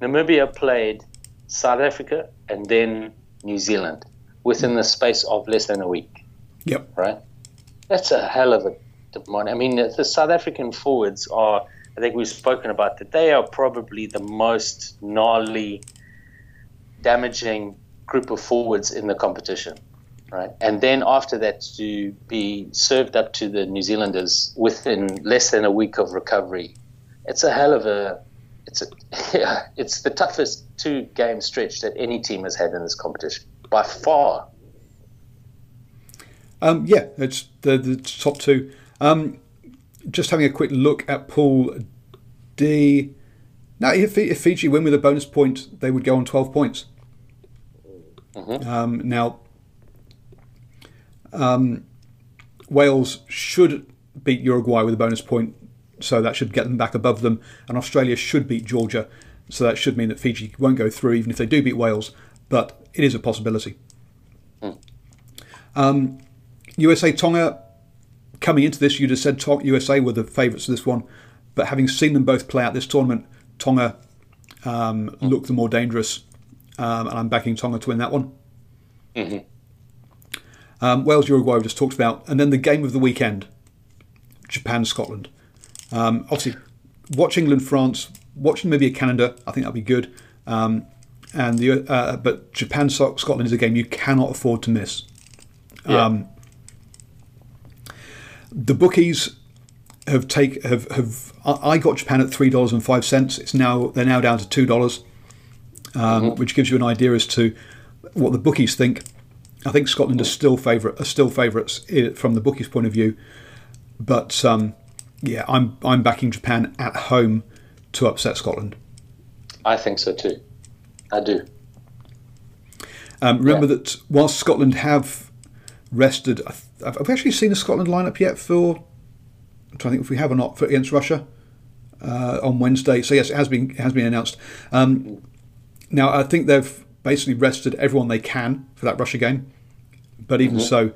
Namibia played South Africa and then New Zealand within the space of less than a week, yep, right? That's a hell of a demand. I mean, the South African forwards are, I think we've spoken about that, they are probably the most gnarly, damaging group of forwards in the competition. Right, and then after that, to be served up to the New Zealanders within less than a week of recovery, it's a hell of a it's a it's the toughest two game stretch that any team has had in this competition by far. Um, yeah, it's the, the top two. Um, just having a quick look at Pool D. Now, if, if Fiji win with a bonus point, they would go on 12 points. Um, now, um, Wales should beat Uruguay with a bonus point, so that should get them back above them. And Australia should beat Georgia, so that should mean that Fiji won't go through, even if they do beat Wales. But it is a possibility. Um, USA Tonga coming into this, you'd have said USA were the favourites for this one, but having seen them both play out this tournament, Tonga um, look the more dangerous, um, and I'm backing Tonga to win that one. Um, Wales Uruguay we just talked about, and then the game of the weekend, Japan Scotland. Um, obviously, watch England France, watch Namibia Canada. I think that'll be good. Um, and the uh, but Japan Scotland is a game you cannot afford to miss. Yeah. Um, the bookies have take have have I got Japan at three dollars and five cents. It's now they're now down to two dollars, um, which gives you an idea as to what the bookies think. I think Scotland are still favourite are still favourites from the bookies' point of view, but um, yeah, I'm I'm backing Japan at home to upset Scotland. I think so too. I do. Um, remember Yeah. that whilst Scotland have rested, I have we actually seen the Scotland lineup yet for? I'm trying to think if we have or not for against Russia uh, on Wednesday. So yes, it has been it has been announced. Um, now I think they've basically rested everyone they can for that Russia game, but even so,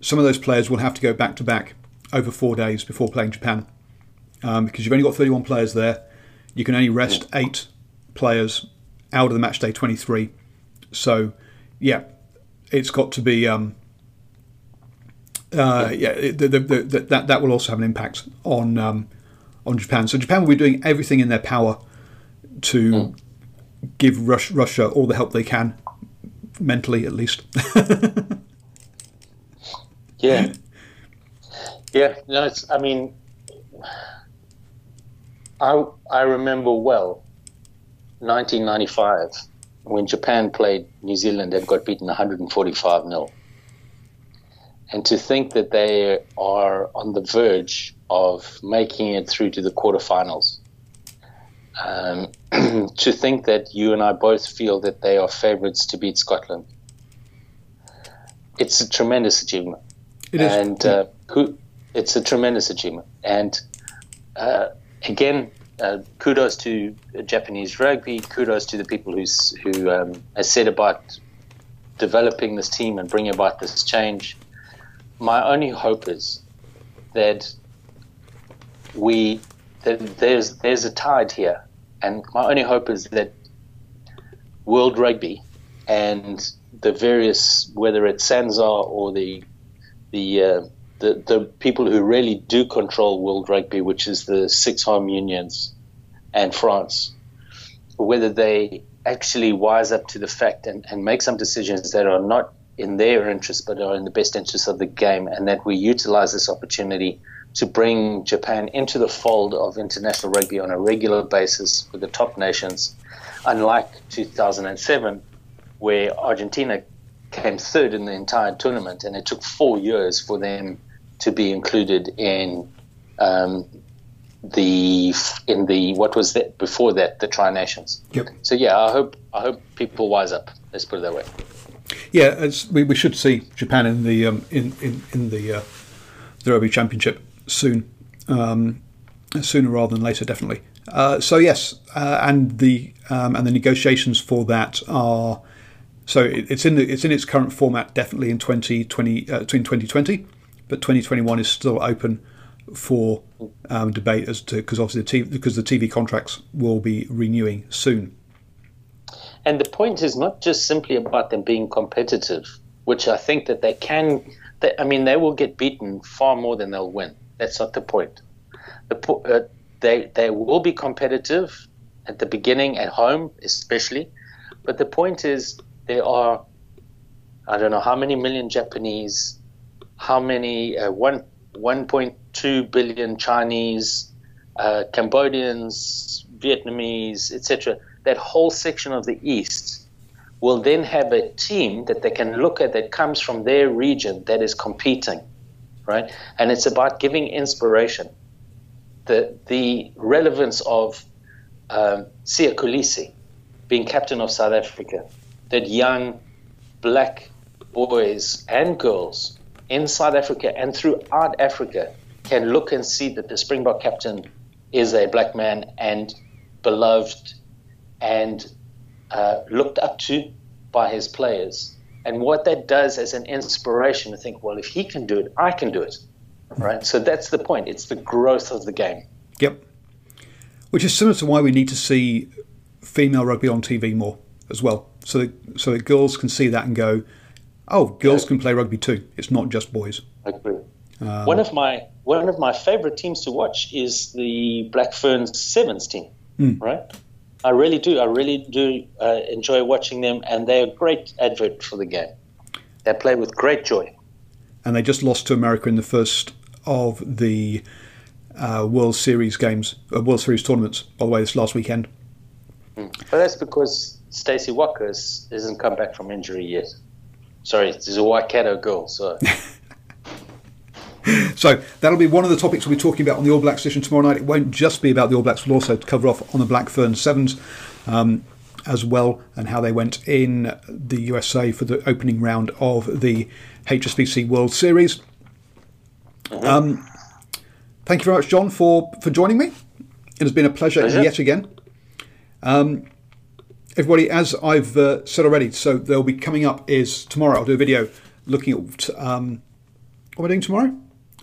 some of those players will have to go back to back over four days before playing Japan um, because you've only got 31 players there. You can only rest eight players out of the match day 23. So, yeah, it's got to be. Um, uh, yeah, the, the, the, that that will also have an impact on um, on Japan. So Japan will be doing everything in their power to give Rus- Russia all the help they can, mentally at least. Yeah. Yeah. No, it's. I mean, I I remember well, 1995, when Japan played New Zealand and got beaten 145 0. And to think that they are on the verge of making it through to the quarterfinals. Um, to think that you and I both feel that they are favourites to beat Scotland. It's a tremendous achievement It is. and uh, it's a tremendous achievement. And uh, again, uh, kudos to Japanese rugby. Kudos to the people who's, who um, has said about developing this team and bringing about this change. My only hope is that we that there's there's a tide here, and my only hope is that World Rugby and the various whether it's Sanzar or the the uh, the the people who really do control world rugby, which is the six home unions and France, whether they actually wise up to the fact and, and make some decisions that are not in their interest but are in the best interest of the game, and that we utilize this opportunity to bring Japan into the fold of international rugby on a regular basis with the top nations, unlike 2007, where Argentina came third in the entire tournament, and it took four years for them to be included in um, the in the what was that before that the Tri Nations. Yep. So yeah, I hope I hope people wise up. Let's put it that way. Yeah, we, we should see Japan in the um, in in, in the uh, the rugby championship soon, um, sooner rather than later, definitely. Uh, so yes, uh, and the um, and the negotiations for that are so it, it's in the, it's in its current format definitely in 2020 uh, between 2020, but 2021 is still open for um, debate as to because obviously the TV, because the TV contracts will be renewing soon. And the point is not just simply about them being competitive, which I think that they can. They, I mean, they will get beaten far more than they'll win. That's not the point. The uh, they they will be competitive at the beginning at home, especially. But the point is, there are I don't know how many million Japanese, how many uh, one one point two billion Chinese, uh, Cambodians, Vietnamese, etc. That whole section of the East will then have a team that they can look at that comes from their region that is competing, right? And it's about giving inspiration. The the relevance of um, Siya Kolisi being captain of South Africa, that young black boys and girls in South Africa and throughout Africa can look and see that the Springbok captain is a black man and beloved and uh, looked up to by his players. And what that does as an inspiration to think, well, if he can do it, I can do it. Right? So that's the point. It's the growth of the game. Yep. Which is similar to why we need to see female rugby on TV more as well, so that, so that girls can see that and go, oh, girls Yeah. can play rugby too. It's not just boys. I agree. one of my one of my favorite teams to watch is the Black Ferns Sevens team. Right, I really do. I really do uh, enjoy watching them, and they're a great advert for the game. They play with great joy. And they just lost to America in the first of the uh, World Series games, uh, World Series tournaments, by the way, this last weekend. But that's because Stacey Waaka is, hasn't come back from injury yet. Sorry, she's a Waikato girl, so So that'll be one of the topics we'll be talking about on the All Blacks edition tomorrow night. It won't just be about the All Blacks, we'll also cover off on the Black Blackfern Sevens um, as well and how they went in the USA for the opening round of the HSBC World Series. Um, thank you very much, John, for, for joining me. It has been a pleasure, Pleasure. yet again. Um, everybody, as I've uh, said already, so they'll be coming up is tomorrow. I'll do a video looking at um, what am I doing tomorrow?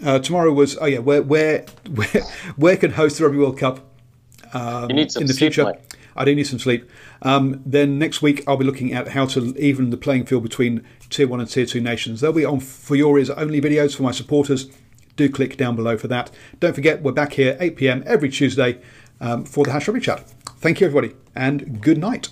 Uh, tomorrow was oh yeah, where where where where can host the Rugby World Cup some in the future? I do need some sleep. Um, then next week I'll be looking at how to even the playing field between tier one and tier two nations. They'll be on for your ears only videos for my supporters. Do click down below for that. Don't forget we're back here 8 p.m. every Tuesday um, for the Hash Rugby Chat. Thank you everybody and good night.